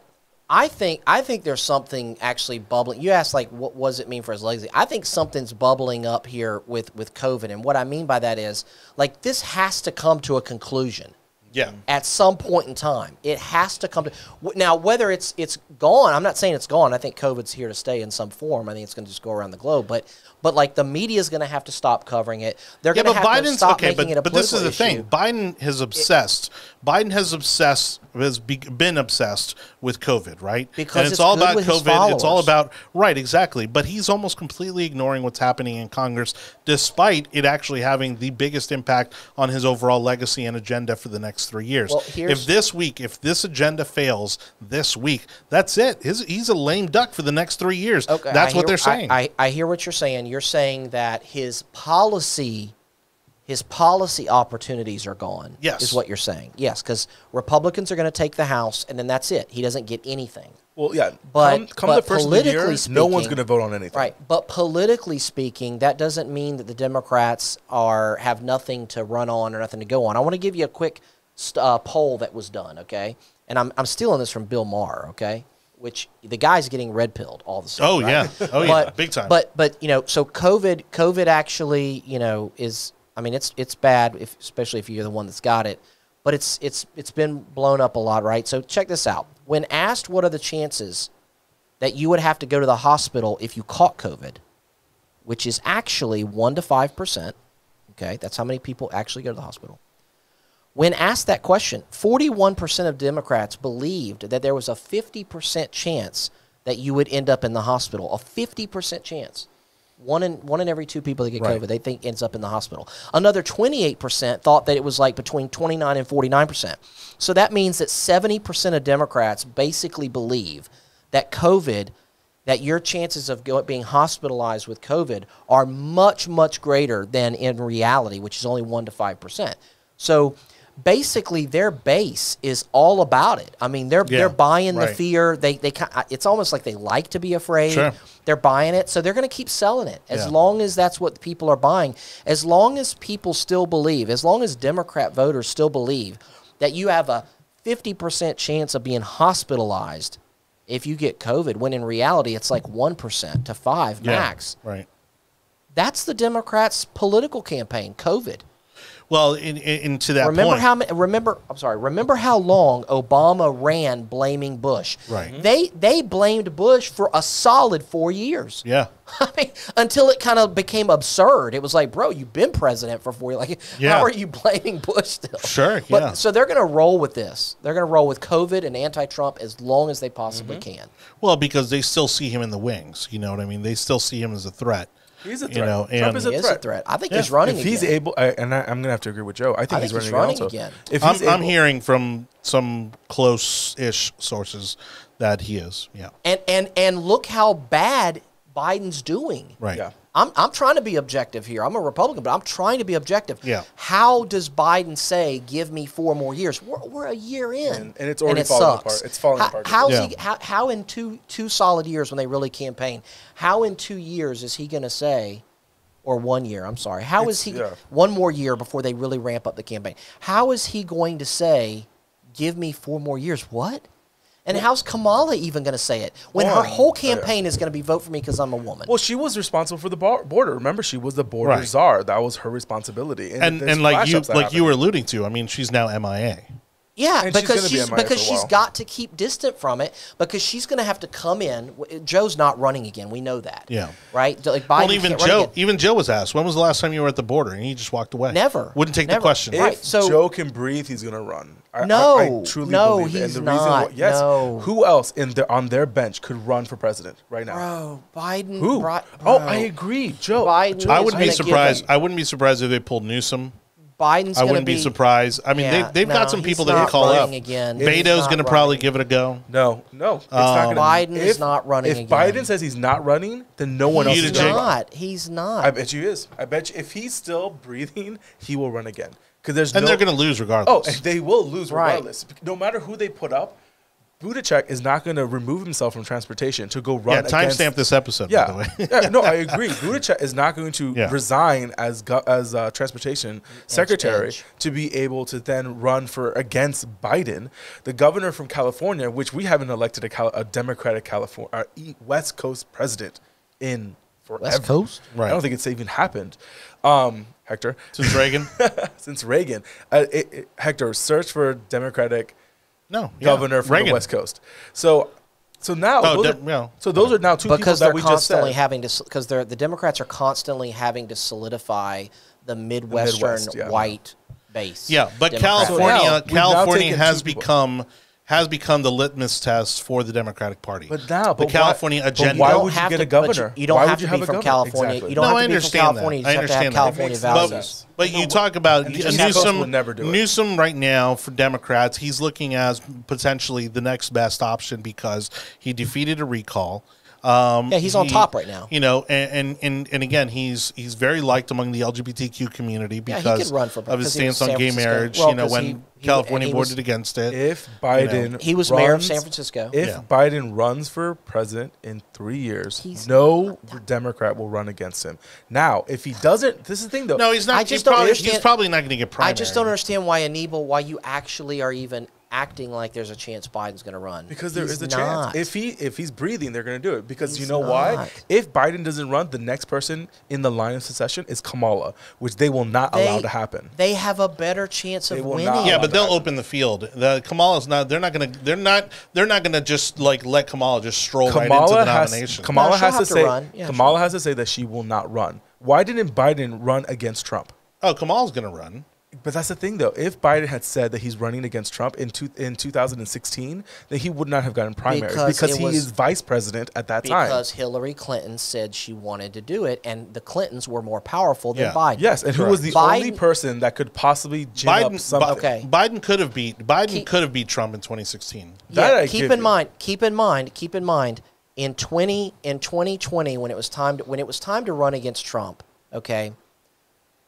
I think, I think there's something actually bubbling. You asked like, what, what does it mean for his legacy? I think something's bubbling up here with with COVID, and what I mean by that is like this has to come to a conclusion yeah. at some point in time. It has to come to now. Whether it's it's gone, I'm not saying it's gone. I think COVID's here to stay in some form. I think it's going to just go around the globe. But but like the media is going to have to stop covering it. They're Yeah, going to have to stop okay, making but, it a but this is the political thing. Biden has obsessed. Biden has obsessed has be, been obsessed with COVID, right? Because and it's, it's all about COVID. It's all about right, exactly. But he's almost completely ignoring what's happening in Congress, despite it actually having the biggest impact on his overall legacy and agenda for the next next three years. Well, if this week, if this agenda fails this week, that's it. His, he's a lame duck for the next three years. Okay, that's I what hear- they're saying. I, I, I hear what you're saying. You're saying that his policy, his policy opportunities are gone. Yes. is what you're saying. Yes, because Republicans are going to take the House, and then that's it. He doesn't get anything. Well, yeah. But- come, come but the first of the year, politically no one's going to vote on anything. Right, but politically speaking, that doesn't mean that the Democrats are have nothing to run on or nothing to go on. I want to give you a quick st- uh, poll that was done, okay? And I'm I'm stealing this from Bill Maher, okay? Which the guy's getting red pilled all the time. oh right? yeah, oh yeah, big time. But but you know, so COVID COVID actually you know is I mean it's it's bad if especially if you're the one that's got it, but it's it's it's been blown up a lot, right? So check this out. When asked what are the chances that you would have to go to the hospital if you caught COVID, which is actually one to five percent. Okay, that's how many people actually go to the hospital. When asked that question, 41% of Democrats believed that there was a 50% chance that you would end up in the hospital. A 50% chance. One in, one in every two people that get Right. COVID, they think ends up in the hospital. Another 28% thought that it was like between 29 and 49%. So that means that 70% of Democrats basically believe that COVID that your chances of go, being hospitalized with COVID are much, much greater than in reality, which is only 1% to 5%. So basically, their base is all about it. I mean, they're, Yeah, they're buying the fear. They, they, it's almost like they like to be afraid. Sure. They're buying it. So they're going to keep selling it as Yeah. long as that's what people are buying. As long as people still believe, as long as Democrat voters still believe that you have a 50% chance of being hospitalized if you get COVID, when in reality it's like 1% to 5 Yeah, max. right. That's the Democrats' political campaign, COVID. Well, in, in, in to that remember point, how ma- remember I'm sorry, remember how long Obama ran blaming Bush. Right. They they blamed Bush for a solid 4 years. yeah, I mean, until it kind of became absurd. It was like, bro, you've been president for four years. Like, Yeah. how are you blaming Bush still? Sure, But, yeah. So they're going to roll with this. They're going to roll with COVID and anti-Trump as long as they possibly Mm-hmm. can. well, because they still see him in the wings. You know what I mean? They still see him as a threat. He's a You threat. know, Trump is a is a threat. threat. I think Yeah. he's running If he's again. able, I, and I, I'm going to have to agree with Joe. I think, I he's, think he's running, running again. again. Also. If I'm, he's I'm hearing from some close-ish sources that he is. Yeah, and and and look how bad Biden's doing. right. Yeah. I'm, I'm trying to be objective here. I'm a Republican, but I'm trying to be objective. Yeah. How does Biden say, "Give me four more years"? We're, we're a year in, And- and it's already it falling sucks. apart. It's falling how, apart. How's Yeah. he? How, how in two two solid years when they really campaign? How in two years is he going to say, or one year? I'm sorry. How is It's- he? yeah. One more year before they really ramp up the campaign. How is he going to say, "Give me four more years"? What? And how's Kamala even going to say it when her whole yeah. campaign is going to be vote for me because I'm a woman? Well, she was responsible for the bar- border. Remember, she was the border Right. czar. That was her responsibility. And there's and like you ups that like you were alluding to, I mean, she's now MIA. Yeah, And because gonna be she's because a she's while. got to keep distant from it because she's going to have to come in. Joe's not running again. We know that. Yeah. Right. Like Biden well, even Joe, even Joe was asked, "When was the last time you were at the border?" And he just walked away. Never. Wouldn't take the question. If Right, so- Joe can breathe, he's gonna run. I, I- No, I, truly no, believe it. he's and the reason not. why- yes. No. Who else in their on their bench could run for president right now? Bro, Biden. Who? Bri- Oh, I agree, Joe. Biden I wouldn't be surprised. them- I wouldn't be surprised if they pulled Newsom. Biden's I wouldn't be, surprised. I mean, Yeah, they, they've no, got some he's people they not can call up. again. Beto's going to probably give it a go. No, no, it's not Um, gonna. Biden is not running. If again. Biden says he's not running, then no one else He's is He's gonna Jake. run. not. He's not. I bet you he is. I bet you if he's still breathing, he will run again. Because there's And no, they're going to lose Oh, regardless. and they will lose Right. regardless. No matter who they put up, Buttigieg is not going to remove himself from transportation to go run. yeah, against- timestamp this episode, Yeah, by the way. yeah, no, I agree. Buttigieg is not going to Yeah. resign as as uh, transportation secretary edge. to be able to then run for against Biden, the governor from California, which we haven't elected a, Cal- a Democratic California uh, e- West Coast president in forever. West Coast? Right. I don't think it's even happened. Um, Hector, Since Reagan? since Reagan, uh, it, it- Hector, search for Democratic No. yeah, governor from Reagan. the West Coast. So, so now, Oh, those de- are, yeah. so those are now two because people they're that we just constantly said. having to because they're the Democrats are constantly having to solidify the Midwestern Midwest, yeah. white base. Yeah, but Democrat. California, now, we've now California has two people. Become has become the litmus test for the Democratic Party. But now, the but why- California but agenda. why would you have get to- a but you- governor? You, don't Why have to you be from? California. Exactly. You don't no, have I to be from California. that. I You just have to understand have that. California It makes no values. sense. But you talk about And just have Newsom. never do it. Newsom right now for Democrats, he's looking as potentially the next best option because he defeated a recall. Um, Yeah, he's on top right now. You know, and, and and and again, he's he's very liked among the LGBTQ community because could run for- of his because he was stance on gay marriage. Well, you know, when he- he- California and he was- voted against it. If Biden, He was mayor of runs- San Francisco. If Yeah. Biden runs for president in three years, He's no Democrat will run against him. Now, if he doesn't, this is the thing though. no, he's not. I he's just don't probably, He's understand- probably not going to get primary. I just don't understand why Anibal, why you actually are even acting like there's a chance Biden's going to run. Because there He's is a not. chance. If he if he's breathing, they're going to do it. Because you He's know why? If Biden doesn't run, the next person in the line of succession is Kamala, which they will not They- allow to happen. They have a better chance They of winning. Yeah, but they'll that. open the field. The Kamala's not. They're not going to. They're not. They're not going to just like let Kamala just stroll right into the has nomination. Kamala No, has to have to say run. Yeah, Kamala has to say that she will not run. Why didn't Biden run against Trump? oh, Kamala's going to run. But that's the thing, though. If Biden had said that he's running against Trump in two, in 2016, then he would not have gotten primary Because because, he was- is vice president at that time. because Hillary Clinton said she wanted to do it, and the Clintons were more powerful than Yeah. Biden. Yes, and who was the only person that could possibly gin Biden. up something? Okay. Biden could have beat. Biden Keep- could have beat Trump in 2016. That yeah, I keep in you. mind, keep in mind, keep in mind. In twenty in twenty twenty, when it was time to, when it was time to run against Trump, okay,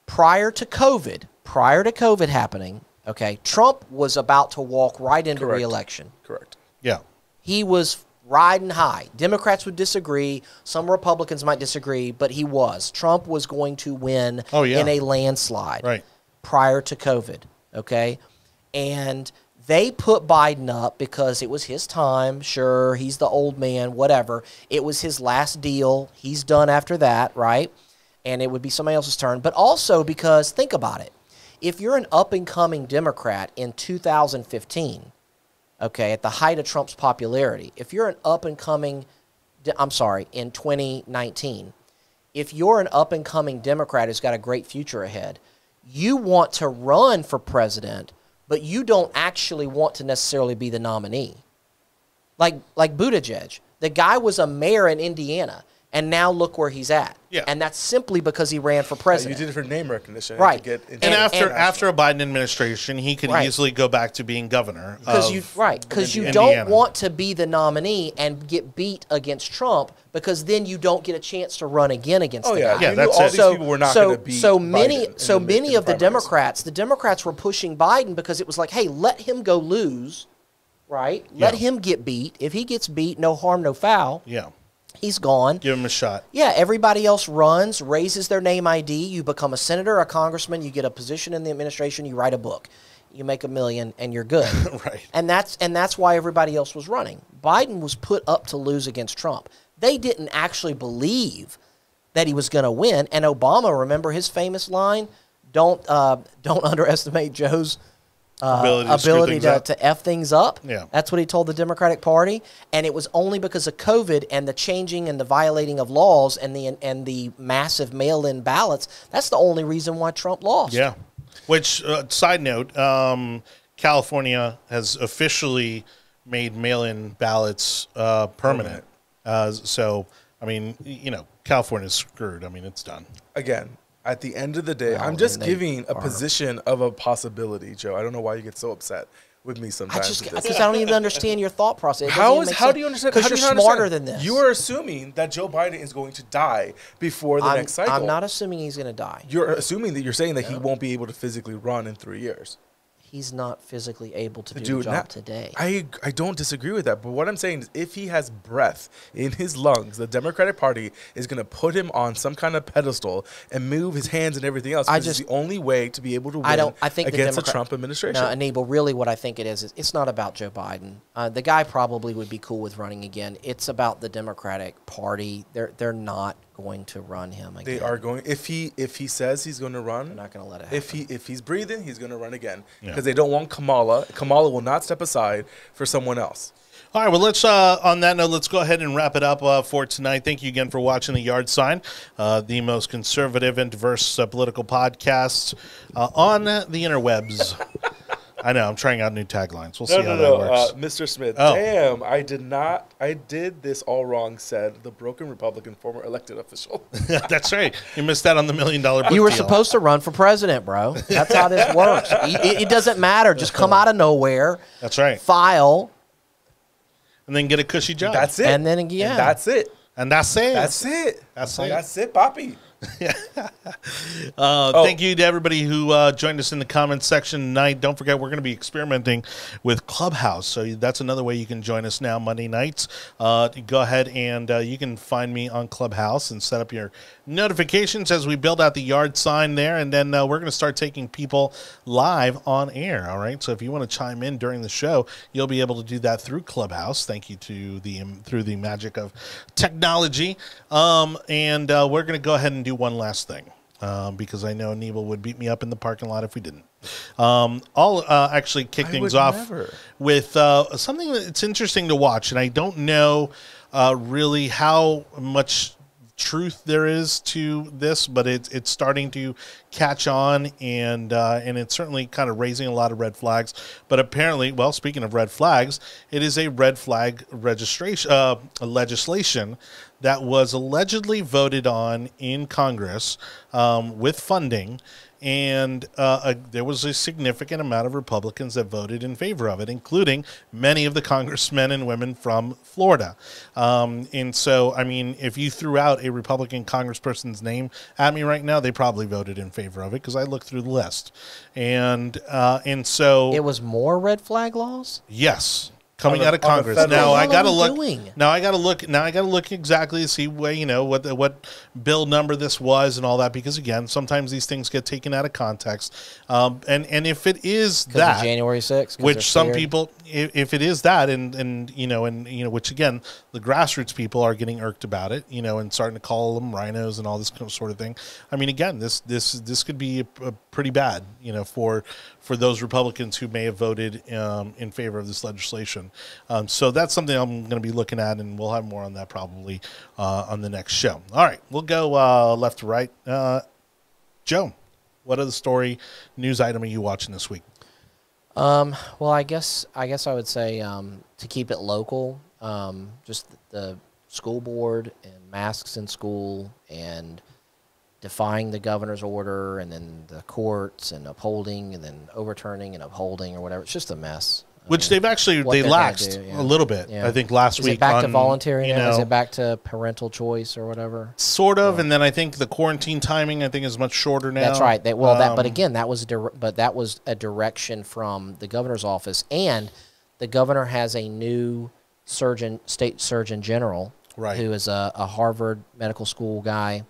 prior to COVID, prior to COVID happening, okay, Trump was about to walk right into Correct. reelection. Correct. Yeah. He was riding high. Democrats would disagree. Some Republicans might disagree, but he was. Trump was going to win Oh, yeah. in a landslide Right. prior to COVID. Okay. And they put Biden up because it was his time. Sure, he's the old man, whatever. It was his last deal. He's done after that, right? And it would be somebody else's turn. But also because, think about it. If you're an up and coming Democrat in 2015, okay, at the height of Trump's popularity, if you're an up and coming, I'm sorry, in 2019, if you're an up and coming Democrat who's got a great future ahead, you want to run for president, but you don't actually want to necessarily be the nominee. Like like Buttigieg, the guy was a mayor in Indiana, and now look where he's at. Yeah. And that's simply because he ran for Yeah, you president. did it for name recognition, Right. And, And- after and- after a Biden administration, he could Right. easily go back to being governor. because you right because you Indiana. don't want to be the nominee and get beat against Trump because then you don't get a chance to run again against Oh the yeah, guy. Yeah, that's all it. these people were not so, going to beat so many in so many of the. Democrats, the Democrats were pushing Biden because it was like, hey, let him go lose, right? Let Yeah. him get beat. If he gets beat, no harm, no foul. Yeah. He's gone. Give him a shot. Yeah, everybody else runs, raises their name ID. You become a senator, a congressman. You get a position in the administration. You write a book. You make a million, and you're good. Right. And that's and that's why everybody else was running. Biden was put up to lose against Trump. They didn't actually believe that he was going to win. And Obama, remember his famous line: "Don't uh, don't underestimate Joe's." Uh, Ability to ability to, to f things up. Yeah. That's what he told the Democratic Party, and it was only because of COVID and the changing and the violating of laws and the and the massive mail-in ballots. That's the only reason why Trump lost. Yeah. Which uh, side note, um, California has officially made mail-in ballots uh, permanent. Uh, so I mean, you know, California's screwed. I mean, it's done. again, at the end of the day, Well, I'm just giving a are. position of a possibility, Joe. I don't know why you get so upset with me I sometimes. because I don't even understand your thought process. How is how sense. do you understand? Because you're you smarter understand? than this. You are assuming that Joe Biden is going to die before the I'm, next cycle. I'm not assuming he's going to die. You're assuming that you're saying that he won't be able to physically run in three years. He's not physically able to do, do the job today. I I don't disagree with that, but what I'm saying is, if he has breath in his lungs, the Democratic Party is going to put him on some kind of pedestal and move his hands and everything else. I just- the only way to be able to win I don't. I think the against Democrat- a Trump administration. No, Anibal, really, what I think it is is it's not about Joe Biden. Uh, the guy probably would be cool with running again. It's about the Democratic Party. They're they're not going to run him again. they are going. If he if he says he's going to run, They're not going to let it. Happen. if he if he's breathing, he's going to run again Yeah. because they don't want Kamala. Kamala will not step aside for someone else. All right, well, let's, uh, on that note, let's go ahead and wrap it up uh, for tonight. Thank you again for watching The Yard Sign, uh, the most conservative and diverse uh, political podcast uh, on the interwebs. I know. I'm trying out new taglines. We'll see No, how no, that works. uh, Mr. Smith. Oh. Damn, I did not. I did this all wrong. Said the broken Republican former elected official. That's right. You missed out on the million dollar. book You were deal. supposed to run for president, bro. That's how this works. It, it doesn't matter. Just come out of nowhere, That's right. file, And then get a cushy job. That's it. And then, yeah. And that's it. and that's it. That's it. That's it. That's it, Poppy. Uh, Oh. Thank you to everybody who uh, joined us in the comments section tonight. Don't forget, we're going to be experimenting with Clubhouse. So that's another way you can join us now Monday nights. Uh, go ahead and uh, you can find me on Clubhouse and set up your notifications as we build out the yard sign there. And then uh, we're going to start taking people live on air. All right. So if you want to chime in during the show, you'll be able to do that through Clubhouse. Thank you to the um, through the magic of technology. Um, and uh, we're going to go ahead and do one last thing um, because I know Anibal would beat me up in the parking lot if we didn't. Um, I'll uh, actually kick I things off never. with uh, something that's interesting to watch, and I don't know uh, really how much truth there is to this, but it's it's starting to catch on, and uh, and it's certainly kind of raising a lot of red flags. But apparently, well, speaking of red flags, it is a red flag registration uh, legislation that was allegedly voted on in Congress um, with funding. And uh, a, there was a significant amount of Republicans that voted in favor of it, including many of the congressmen and women from Florida. Um, and so, I mean, if you threw out a Republican congressperson's name at me right now, they probably voted in favor of it because I looked through the list. And uh, and so It was more red flag laws. Yes, coming On the- out of Congress. Now I got to look. doing? Now I got to look. Now I got to look exactly to see where you know what the, what bill number this was and all that because again, sometimes these things get taken out of context. Um, and and if it is that of January 6th. 'cause they're which some scared. people if, if it is that and and you know and you know which again the grassroots people are getting irked about it you know and starting to call them rhinos and all this sort of thing i mean again this this this could be a, a pretty bad you know for for those republicans who may have voted um, in favor of this legislation. Um, so that's something i'm going to be looking at and we'll have more on that probably uh, on the next show. All right we'll go uh, left to right. Uh, joe what other story news item are you watching this week? Um, well, I guess I guess I would say um, to keep it local, um, just the school board and masks in school and defying the governor's order and then the courts and upholding and then overturning and upholding or whatever. It's just a mess. I which mean, they've actually they laxed do, yeah. a little bit. yeah. I think last is week it back to on, voluntary you now? Is it back to parental choice or whatever? sort of, and then I think the quarantine timing I think is much shorter now. That's right. They, well, that but Um, again, that was dir- but that was a direction from the governor's office, and the governor has a new surgeon, state surgeon general, Right. who is a, a Harvard medical school guy.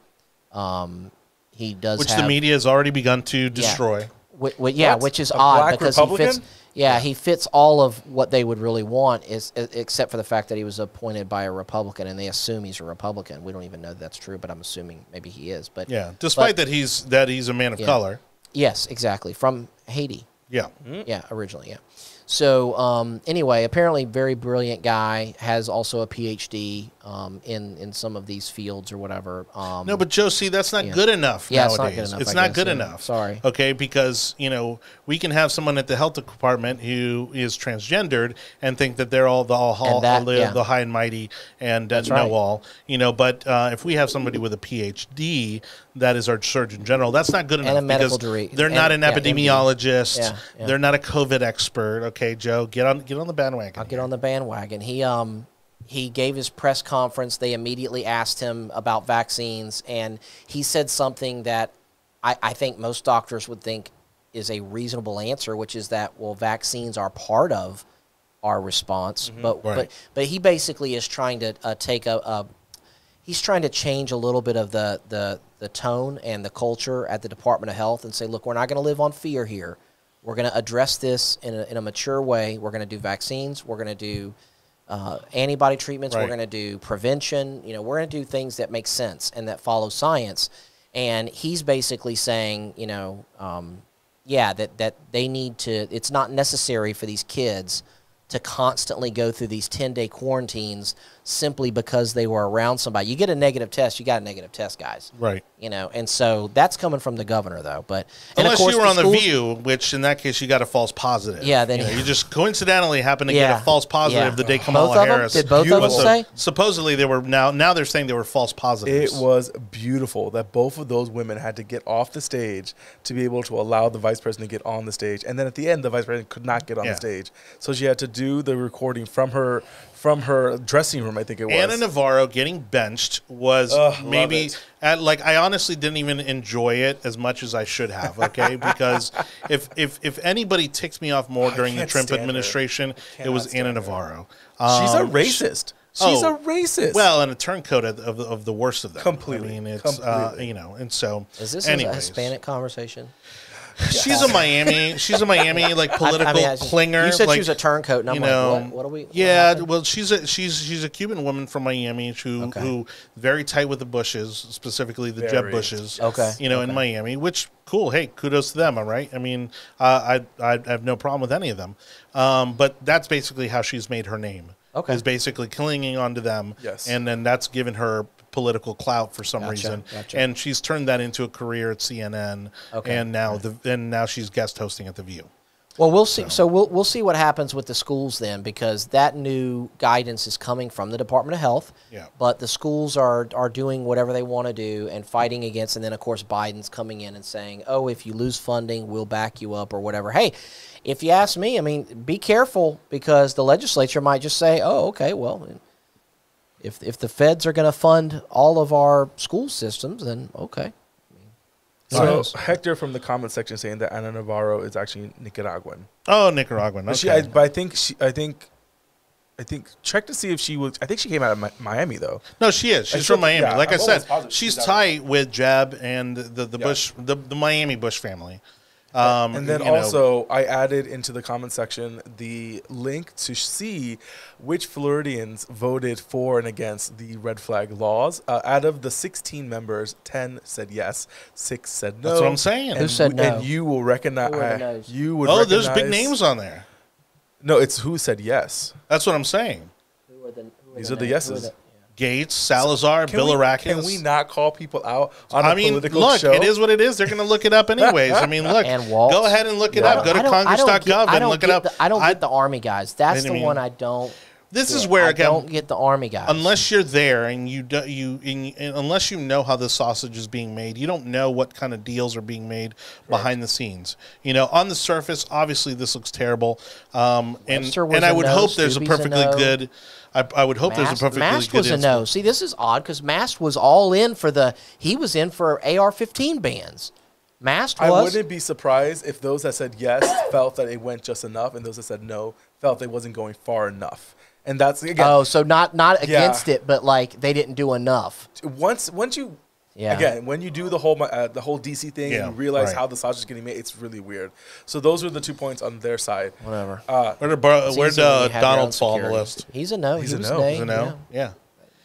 Um, he does which have, the media has already begun to destroy. Whi- whi- yeah, which is A odd black because he fits. Republican? Yeah, he fits all of what they would really want, is except for the fact that he was appointed by a Republican, and they assume he's a Republican. We don't even know that that's true, but I'm assuming maybe he is. But Yeah, despite but- that he's that he's a man of Yeah. color. yes, exactly from Haiti. Yeah, Yeah, originally, yeah. So um, anyway, apparently very brilliant guy has also a PhD um, in in some of these fields or whatever. Um, no, but Joe, see, that's not Yeah. good enough Yeah, it's not good enough, It's not good enough. Sorry. Okay, because you know we can have someone at the health department who is transgendered and think that they're all the all, And that- the, yeah. the high and mighty and uh, That's know right. all. You know, but uh, if we have somebody with a PhD that is our surgeon general, that's not good enough. And a medical because degree- they're not an epidemiologist. They're not a COVID expert. Okay, Joe, get on get on the bandwagon. I'll get on the bandwagon. He um he gave his press conference. They immediately asked him about vaccines, and he said something that I, I think most doctors would think is a reasonable answer, which is that well, vaccines are part of our response, but Right. but but he basically is trying to uh, take a, a he's trying to change a little bit of the the the tone and the culture at the Department of Health and say, look, we're not going to live on fear here. We're going to address this in a, in a mature way. We're going to do vaccines. We're going to do uh, antibody treatments. Right. We're going to do prevention. You know, we're going to do things that make sense and that follow science. And he's basically saying, you know, um, yeah, that, that they need to. It's not necessary for these kids to constantly go through these 10 day quarantines simply because they were around somebody. You get a negative test, you got a negative test, guys. Right. You know, and so that's coming from the governor, though. But and of Unless course you were on the schools- View, which in that case you got a false positive. Yeah, then you, know, you- you just coincidentally happened to Yeah, get a false positive yeah. the day Both Kamala of them? Harris. Did both of them was say? Supposedly they were now. Now they're saying they were false positives. It was beautiful that both of those women had to get off the stage to be able to allow the vice president to get on the stage, and then at the end, the vice president could not get on Yeah. the stage, so she had to do the recording from her from her dressing room. I think it was. Ana Navarro getting benched was Ugh, maybe at, like I honestly didn't even enjoy it as much as I should have. Okay, because if if if anybody ticks me off more I during the Trump administration, it cannot was stand Ana her. Navarro. She's a Um, racist. She's oh, a racist. Well, and a turncoat of, of, the, of the worst of them. Completely, I mean, it's uh, you know, and so Is this anyways. a Hispanic conversation? She's a Miami. She's a Miami like political I mean, I- clinger. You said like, she was a turncoat, and I'm you like, know, what, what are we? what yeah, happened? well, she's a she's she's a Cuban woman from Miami who Okay. who very tight with the Bushes, specifically the Jeb Bushes. Okay. you know, in Miami, which cool. Hey, kudos to them. All right. I mean, uh, I I have no problem with any of them, um, but that's basically how she's made her name. Okay. is basically clinging onto them. Yes. and then that's given her political clout for some Gotcha, reason, gotcha. and she's turned that into a career at CNN. Okay. and now the and now she's guest hosting at the View. Well, we'll see. So we'll we'll see what happens with the schools then, because that new guidance is coming from the Department of Health. Yeah. But the schools are are doing whatever they want to do and fighting against, and then of course Biden's coming in and saying, "Oh, if you lose funding, we'll back you up or whatever." Hey, if you ask me, I mean, be careful because the legislature might just say, "Oh, okay, well." If, if the feds are going to fund all of our school systems, then okay. so Right. Hector from the comment section saying that Ana Navarro is actually Nicaraguan. Oh, Nicaraguan. But she, I, but I think she, I think, I think check to see if she was. I think she came out of Miami though. No, she is. She's still from think- Miami. yeah, like i I'm said, she's she's tight with Jeb and the the Yeah. Bush, the, the Miami Bush family. Um, And then you know, also, I added into the comment section the link to see which Floridians voted for and against the red flag laws. Uh, out of the 16 members, 10 said yes, six said no. That's what I'm saying. And Who said w- no? And you will recognize. Who are the? You would. oh, there's big names on there. No, it's who said yes. That's what I'm saying. Who are the, who These the are the names? Who yeses. The- Gaetz, Salazar, Can we, Bilirakis. can we not call people out on a I mean, political look, show? it is what it is. They're going to look it up anyways. I mean, look, And Waltz. go ahead and look it I up. Go to I don't- get- Congress.gov and look it up. the- I don't I- get the Army guys. That's the mean, one I don't. This is where I again, don't get the Army guys. unless you're there and you do, you and, and unless you know how the sausage is being made, you don't know what kind of deals are being made behind the scenes. You know, on the surface, obviously this looks terrible, um, and Webster and I a would no, hope there's a Steube's a perfectly no. good. I, I would hope there's a Mast, perfectly Mast good. was a no. See, this is odd because Mast was all in for the. He was in for AR-15 bans. Mast I wouldn't be surprised if those that said yes felt that it went just enough, and those that said no felt it wasn't going far enough. And that's again, Oh, so not not Yeah. against it, but like they didn't do enough. once once you Yeah. again when you do the whole uh, the whole DC thing Yeah, and you realize right. how the sausage is getting made, it's really weird. So those are the two points on their side. Whatever. Uh, Where did, Bar- where'd easy when uh, you have your own Donald fall on the list? He's a no. He's he a was no. nay, Is it no? Yeah.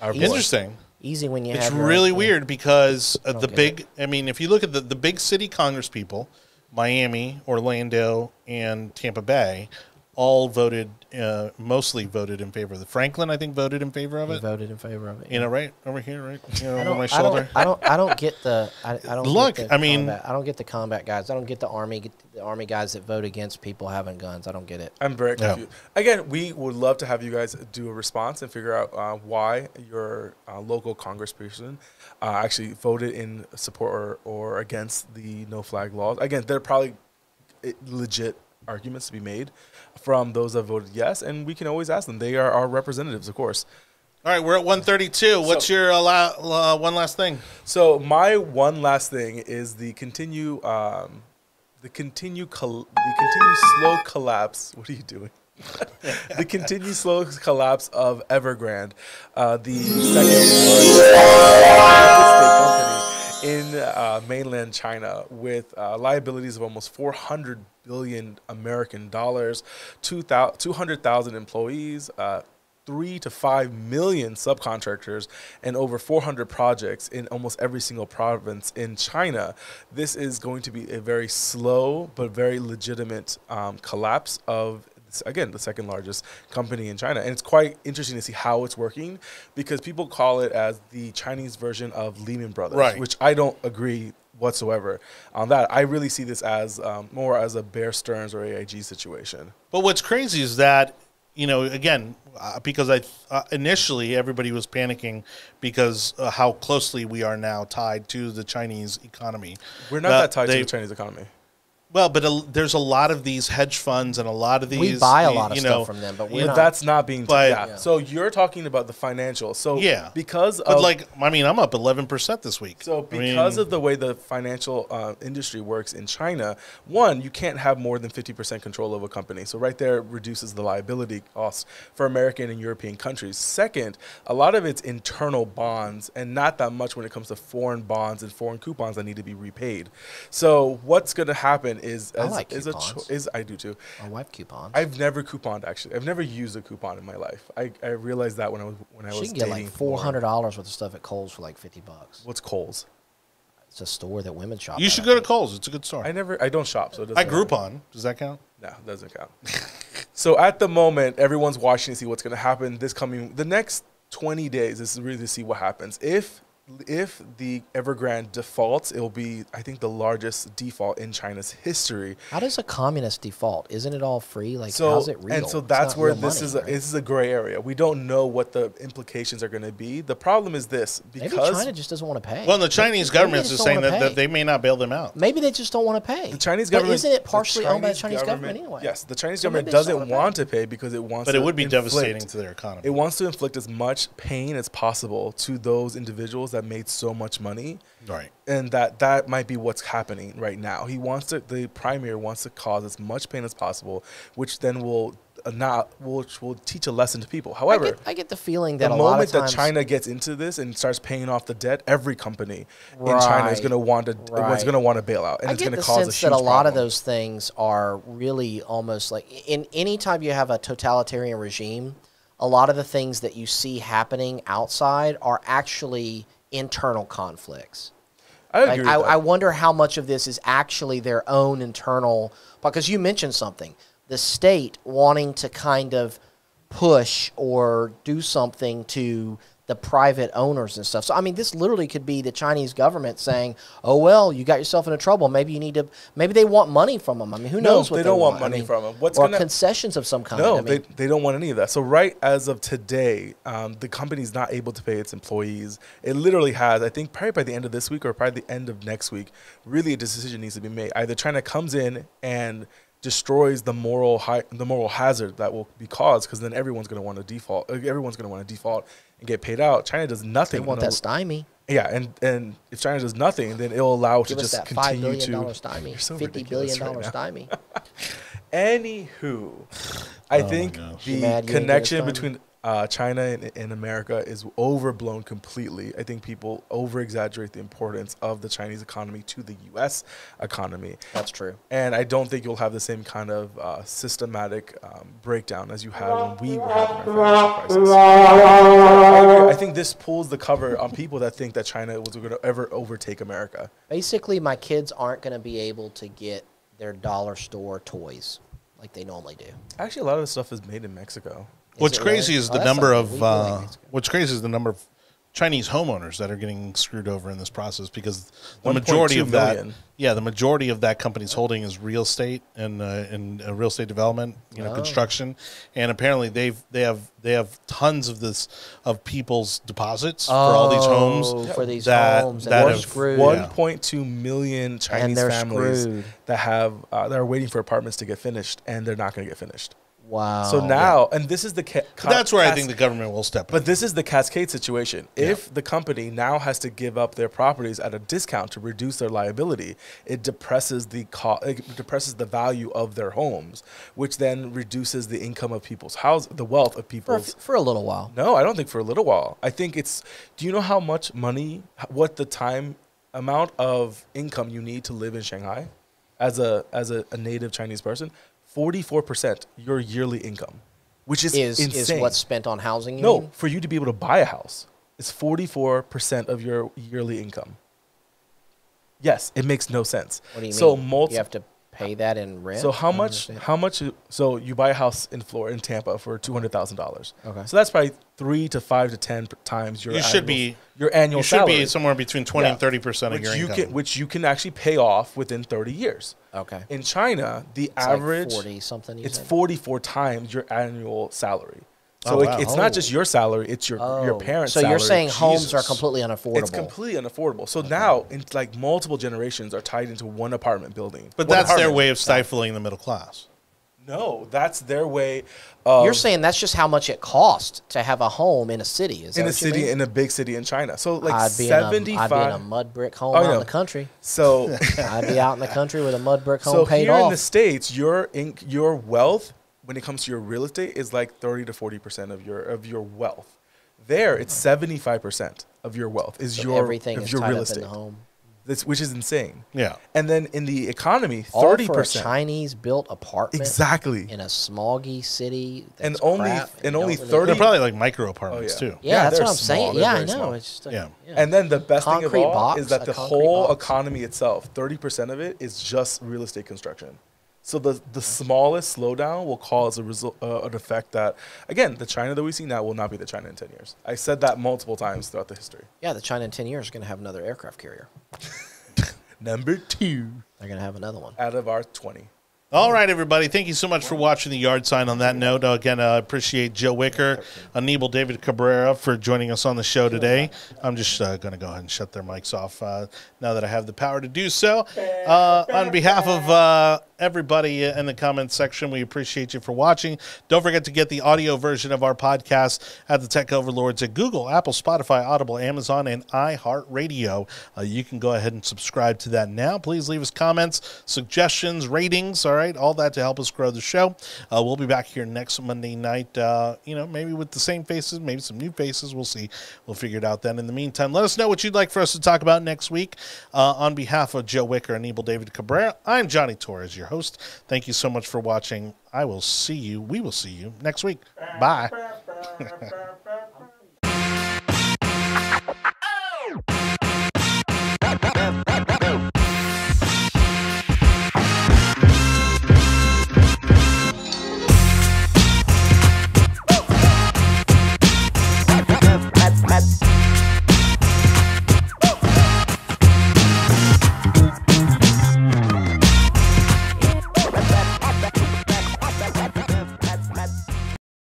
our He's- boy. Interesting. Easy when you It's have. your really own- weird because uh, the get big, I mean, if you look at the, the big city Congress people, Miami, Orlando, and Tampa Bay, all voted, uh, mostly voted in favor of the Franklin, I think, voted in favor of He it. voted in favor of it. You know, right over here, right? You know, over don't, my I shoulder. don't, I don't, I don't get the. I, I don't Look, Get the I mean- combat. I don't get the combat guys. I don't get the army. The army guys that vote against people having guns. I don't get it. I'm very Yeah. confused. Again, we would love to have you guys do a response and figure out uh, why your uh, local congressperson uh, actually voted in support or, or against the no flag laws. Again, there are probably eh, legit arguments to be made from those that voted yes, and we can always ask them. They are our representatives, of course. All right, we're at 132. What's So- your uh, la- uh, one last thing? So my one last thing is the continue, um, the continue, col- the continue slow collapse. What are you doing? the continued slow collapse of Evergrande, uh, the second largest real estate company in uh, mainland China, with uh, liabilities of almost 400 billion American dollars, 200,000 employees. Uh, three to five million subcontractors and over 400 projects in almost every single province in China. This is going to be a very slow but very legitimate um, collapse of again the second largest company in China, and it's quite interesting to see how it's working because people call it as the Chinese version of Lehman Brothers, Right. which I don't agree whatsoever on that. I really see this as um, more as a Bear Stearns or AIG situation. But what's crazy is that you know again uh, because I uh, initially everybody was panicking because uh, how closely we are now tied to the Chinese economy. We're not that tied they- to the Chinese economy. Well, but a, there's a lot of these hedge funds and a lot of these. we buy a you- lot of you stuff know, from them, but we're But not. that's not being. But- yeah. Yeah. So you're talking about the financial. So Yeah. because But of like, I mean, I'm up 11 percent this week. So I because mean, of the way the financial uh, industry works in China, one, you can't have more than 50% control of a company. So right there reduces the liability costs for American and European countries. Second, a lot of it's internal bonds and not that much when it comes to foreign bonds and foreign coupons that need to be repaid. So what's going to happen is I as, like is a coupons. is I do too. My wife coupons. I've never couponed actually. I've never used a coupon in my life. I, I realized that when I was when I she was can get dating like four hundred dollars worth of stuff at Kohl's for like fifty bucks. What's Kohl's? It's a store that women shop. you at, should I go to. Kohl's. It's a good store. I never I don't shop, so it doesn't I matter. Groupon. Does that count? No, it doesn't count. so at the moment, everyone's watching to see what's going to happen this coming the next 20 days. This is really to see what happens. If if the Evergrande defaults, it will be I think the largest default in China's history. How does a communist default? Isn't it all free? Like, So how's it real? and so that's where this money, is a, right? this is a gray area. We don't know what the implications are going to be. The problem is this Maybe because China just doesn't want to pay. Well, the Chinese Maybe government is saying that, that they may not bail them out. Maybe they just don't want to pay. the Chinese But government isn't it partially owned by the Chinese government, anyway? Yes, the Chinese So government they just don't doesn't wanna want to pay because it wants. But it would be inflict- devastating to their economy. It wants to inflict as much pain as possible to those individuals that made so much money, right. and that that might be what's happening right now. He wants to, the premier wants to cause as much pain as possible, which then will uh, not, which will teach a lesson to people. I However, get, I get the feeling that the a lot moment of that times, China gets into this and starts paying off the debt, every company in China is going to want to, Right. going to want to bail out, and I it's going to the cause a sense huge that a lot of those things are really almost like in any time you have a totalitarian regime, a lot of the things that you see happening outside are actually internal conflicts. I Like, I. I wonder how much of this is actually their own internal. Because you mentioned something, the state wanting to kind of push or do something to the private owners and stuff. So I mean, this literally could be the Chinese government saying, "Oh well, you got yourself into trouble. Maybe you need to. Maybe they want money from them. I mean, who No, knows what they don't want I money mean, them. What's or gonna- concessions of some kind. No, I mean, they, they don't want any of that. So right as of today, um, the company's not able to pay its employees. It literally has, I think, probably by the end of this week or probably the end of next week, really a decision needs to be made. Either China comes in and destroys the moral hi- the moral hazard that will be caused, because then everyone's going to want to default. uh, Everyone's going to want to default and get paid out. China does they nothing. want no- that stymie. yeah, and and if China does nothing, then it'll allow Give to just that five continue billion to. dollar stymie, You're so fifty ridiculous billion right stymie. Anywho, I Oh think the You mad you didn't get a connection between uh, China and, and America is overblown completely. I think people over exaggerate the importance of the Chinese economy to the U.S. economy. That's true. And I don't think you'll have the same kind of uh, systematic um, breakdown as you had when we were having our financial crisis. I. I think this pulls the cover on people that think that China was going to ever overtake America. Basically, my kids aren't going to be able to get their dollar store toys like they normally do. Actually, a lot of the stuff is made in Mexico. What's crazy really? is Oh, the that's number of we really uh, what's crazy is the number of Chinese homeowners that are getting screwed over in this process because the majority of that, million. yeah, the majority of that company's holding is real estate and uh, and uh, real estate development, you know, Oh. construction, and apparently they've they have they have tons of this of people's deposits for all these Oh, homes for these that- homes, and that they're have- screwed. 1.2 million Chinese families screwed. that have uh, that are waiting for apartments to get finished, and they're not going to get finished. Wow. so now, and this is the ca- But that's where I think the government will step in. But this is the cascade situation. If the company now has to give up their properties at a discount to reduce their liability, it depresses the co- it depresses the value of their homes, which then reduces the income of people's house, the wealth of for, a people's f- for a little while. no, I don't think for a little while. I think it's. Do you know how much money, what the time amount of income you need to live in Shanghai, as a as a, a native Chinese person? Forty four percent your yearly income, which is Is insane. is what's spent on housing? You no mean? for you to be able to buy a house? It's forty four percent of your yearly income. Yes, it makes no sense. What do you so mean? multi- you have to pay that in rent. So how much? How much? So you buy a house in Florida, in Tampa, for two hundred thousand dollars. Okay. So that's probably three to five to ten times your. You should annual- be- your annual You should salary. be somewhere between twenty and thirty percent of which your you income. can, which you can actually pay off within thirty years. Okay. In China, the It's like average 40 something. It's said? 44 times your annual salary. So Oh, it- wow. it's Oh. not just oh. your salary; it's your your Oh. parents' So salary. you're saying homes are completely unaffordable. it's completely unaffordable. So now, in like multiple generations, are tied into one apartment building. but One that's their way of stifling the middle class. No, that's their way. Of, You're saying that's just how much it costs to have a home in a city. Is that in a city mean? in a big city in China. So like I'd be, in a, 75. I'd be in a mud brick home Oh, out no. in the country. so I'd be out in the country with a mud brick home so paid here off. in the states, your inc- your wealth when it comes to your real estate is like 30 to 40 percent of your of your wealth. There, it's 75 percent of your wealth is So your everything of is your tied real up estate. in the home. That's, which is insane. Yeah. And then in the economy, thirty for a percent Chinese built apartment exactly. in a smoggy city. And only- crap and you only don't 30 They're probably like micro apartments Oh, yeah. too. Yeah, Yeah, that's what I'm small. saying. They're Yeah, I know. small. It's just a, Yeah. And then the best thing of Concrete all box, is that the whole box. economy itself, thirty percent of it is just real estate construction. So the the smallest slowdown will cause a result, uh, an effect that again the China that we see now will not be the China in ten years. I said that multiple times throughout the history. yeah, the China in 10 years is going to have another aircraft carrier. Number two They're going to have another one. out of our twenty. All right, everybody. Thank you so much for watching the yard sign. On that note, uh, again, I appreciate Joe Wicker, Anibal David Cabrera for joining us on the show today. I'm just uh, going to go ahead and shut their mics off uh, now that I have the power to do so. Uh, on behalf of everybody in the comments section, we appreciate you for watching. Don't forget to get the audio version of our podcast at the Tech Overlords at Google, Apple, Spotify, Audible, Amazon, and iHeartRadio. You can go ahead and subscribe to that now. Please leave us comments, suggestions, ratings, all right, all that to help us grow the show. Uh, we'll be back here next Monday night, uh, you know, maybe with the same faces, maybe some new faces. We'll see. We'll figure it out then. In the meantime, let us know what you'd like for us to talk about next week. Uh, on behalf of Joe Wicker and Anibal David Cabrera, I'm Jonny Torres, your host. Thank you so much for watching. I will see you. We will see you next week. Bye.